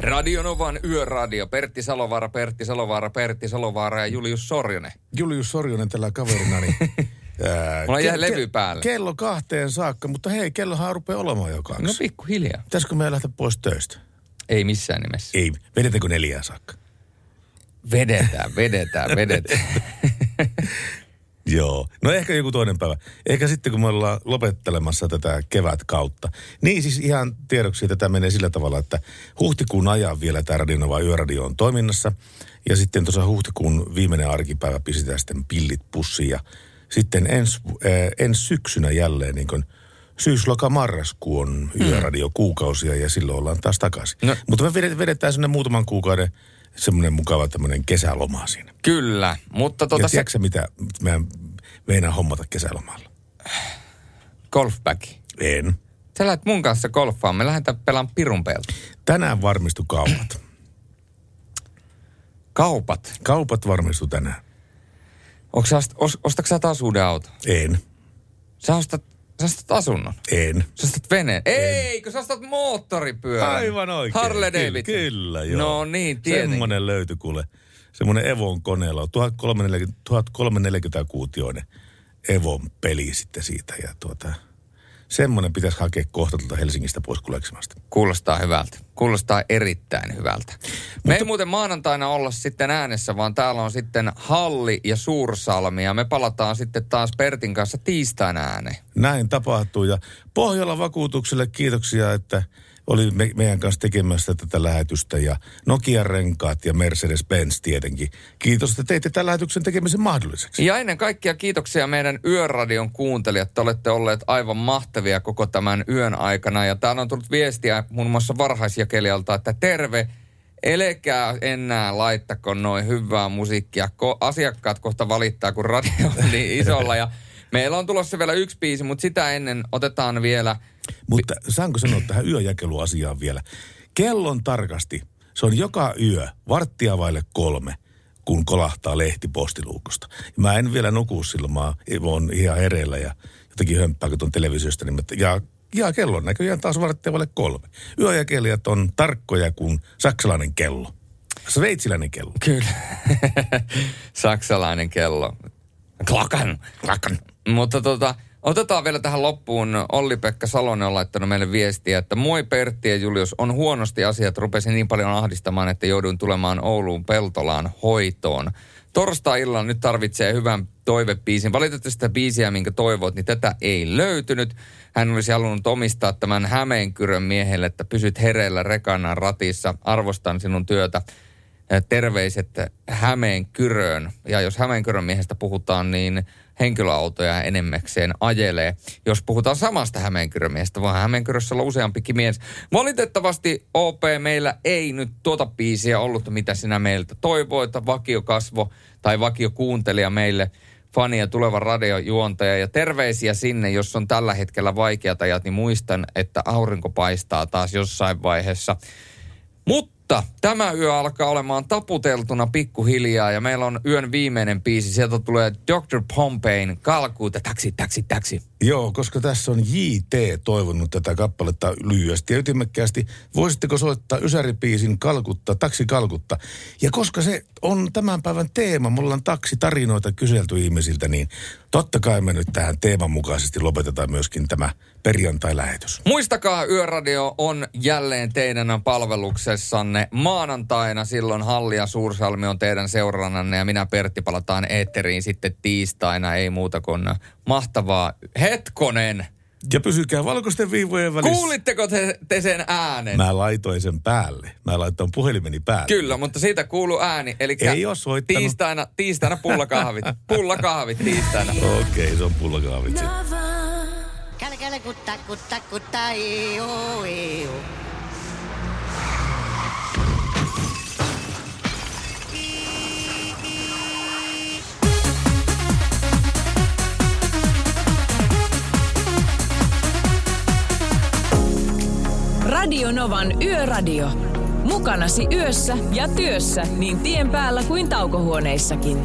Radionovan yöradio. Pertti Salovaara, Pertti Salovaara, Pertti Salovaara ja Julius Sorjonen. Julius Sorjonen tällä kaverina, niin... [laughs] ää, Mulla jäi ke- levy ke- päälle. Kello kahteen saakka, mutta hei, kellohan rupeaa olemaan jo kaksi. No pikkuhiljaa. Pitäisikö meidän lähteä pois töistä? Ei missään nimessä. Ei, vedetäänkö neljään saakka? Vedetään, vedetään, vedetään. [laughs] Joo. No ehkä joku toinen päivä. Ehkä sitten kun me ollaan lopettelemassa tätä kevätkautta. Niin siis ihan tiedoksi tätä menee sillä tavalla, että huhtikuun ajan vielä tämä Radionova Yöradio on toiminnassa. Ja sitten tuossa huhtikuun viimeinen arkipäivä pistetään sitten pillit pussiin. Ja sitten ens, äh, ensi syksynä jälleen niin kuin syysloka marraskuu on Yöradio kuukausia ja silloin ollaan taas takaisin. No. Mutta me vedet- vedetään sinne muutaman kuukauden semmoinen mukava tämmöinen kesäloma siinä. Kyllä, mutta Ja tuota se mitä meidän meinaa hommata kesälomalla? golfback. En. Sä lähdet mun kanssa golfaan, me lähdetään pelaamaan pirun pelta. Tänään varmistu kaupat. Kaupat. Kaupat varmistu tänään. Onko sä, ost- os- ostatko sä taas uuden auton? En. Sä ostat, sä ostat asunnon? En. Sä ostat veneen? Eikö sä ostat moottoripyörän? Aivan oikein. Harley Kyllä, Davidson. Kyllä, joo. No niin, tietenkin. Semmoinen löytyi kuule. Semmoinen Evon koneella on 1340, 1340 kuutioinen Evon peli sitten siitä. Ja tuota, semmoinen pitäisi hakea kohta tuolta Helsingistä pois kuleksimasta. Kuulostaa hyvältä. Kuulostaa erittäin hyvältä. Me ei muuten maanantaina olla sitten äänessä, vaan täällä on sitten Halli ja Suursalmi. Ja me palataan sitten taas Pertin kanssa tiistaina ääneen. Näin tapahtuu ja Pohjola vakuutukselle kiitoksia, että oli me, meidän kanssa tekemässä tätä lähetystä ja Nokia renkaat ja Mercedes-Benz tietenkin. Kiitos, että teitte tämän lähetyksen tekemisen mahdolliseksi. Ja ennen kaikkea kiitoksia meidän Yöradion kuuntelijat. Te olette olleet aivan mahtavia koko tämän yön aikana. Ja täällä on tullut viestiä muun muassa varhaisjakelijalta, että terve, Elekää enää laittako noin hyvää musiikkia. Ko- asiakkaat kohta valittaa, kun radio on niin isolla. Ja meillä on tulossa vielä yksi biisi, mutta sitä ennen otetaan vielä... Mutta saanko sanoa tähän yöjakeluasiaan vielä? Kellon tarkasti, se on joka yö varttia vaille kolme, kun kolahtaa lehti postiluukusta. Mä en vielä nuku silloin, mä oon ihan hereillä ja jotenkin hömppää, kun tuon televisiosta. Niin mä, ja, ja kello on näköjään taas varttia vaille kolme. Yöjakelijat on tarkkoja kuin saksalainen kello. Sveitsiläinen kello. Kyllä. [laughs] Saksalainen kello. Klakan, klakan. Mutta tota, otetaan vielä tähän loppuun. Olli-Pekka Salonen on laittanut meille viestiä, että moi Pertti ja Julius, on huonosti asiat. Rupesin niin paljon ahdistamaan, että jouduin tulemaan Ouluun Peltolaan hoitoon. Torstai-illalla nyt tarvitsee hyvän toivepiisin. Valitettavasti sitä biisiä, minkä toivot, niin tätä ei löytynyt. Hän olisi halunnut omistaa tämän Hämeenkyrön miehelle, että pysyt hereillä rekannan ratissa. Arvostan sinun työtä. Terveiset Hämeenkyröön. Ja jos Hämeenkyrön miehestä puhutaan, niin henkilöautoja enemmäkseen ajelee. Jos puhutaan samasta Hämeenkyrön miehestä, vaan Hämeenkyrössä olla useampikin mies. Valitettavasti OP meillä ei nyt tuota biisiä ollut, mitä sinä meiltä toivoit. Vakiokasvo tai vakiokuuntelija meille fani ja tuleva radiojuontaja. Ja terveisiä sinne, jos on tällä hetkellä vaikeat ajat, niin muistan, että aurinko paistaa taas jossain vaiheessa. Mutta tämä yö alkaa olemaan taputeltuna pikkuhiljaa ja meillä on yön viimeinen biisi. Sieltä tulee Dr. Pompein Kalkuuta, taksi, taksi, taksi. Joo, koska tässä on JT toivonut tätä kappaletta lyhyesti ja ytimekkäästi. Voisitteko soittaa Ysäripiisin Kalkutta, Taksi Kalkutta? Ja koska se on tämän päivän teema, mulla on taksitarinoita kyselty ihmisiltä, niin totta kai me nyt tähän teeman mukaisesti lopetetaan myöskin tämä perjantai-lähetys. Muistakaa, Yöradio on jälleen teidän palveluksessanne maanantaina. Silloin Halli ja Suursalmi on teidän seurannanne ja minä Pertti palataan eetteriin sitten tiistaina. Ei muuta kuin mahtavaa. Hetkonen! Ja pysykää valkoisten viivojen välissä. Kuulitteko te, te sen äänen? Mä laitoin sen päälle. Mä laitoin puhelimeni päälle. Kyllä, mutta siitä kuuluu ääni. Eli Ei oo soittanut. tiistaina, tiistaina pullakahvit. [laughs] pullakahvit tiistaina. Okei, okay, se on pullakaavit sitten. Käle, kutta, kutta, kutta, eo, eo. Radio Novan Yöradio. Mukanasi yössä ja työssä niin tien päällä kuin taukohuoneissakin.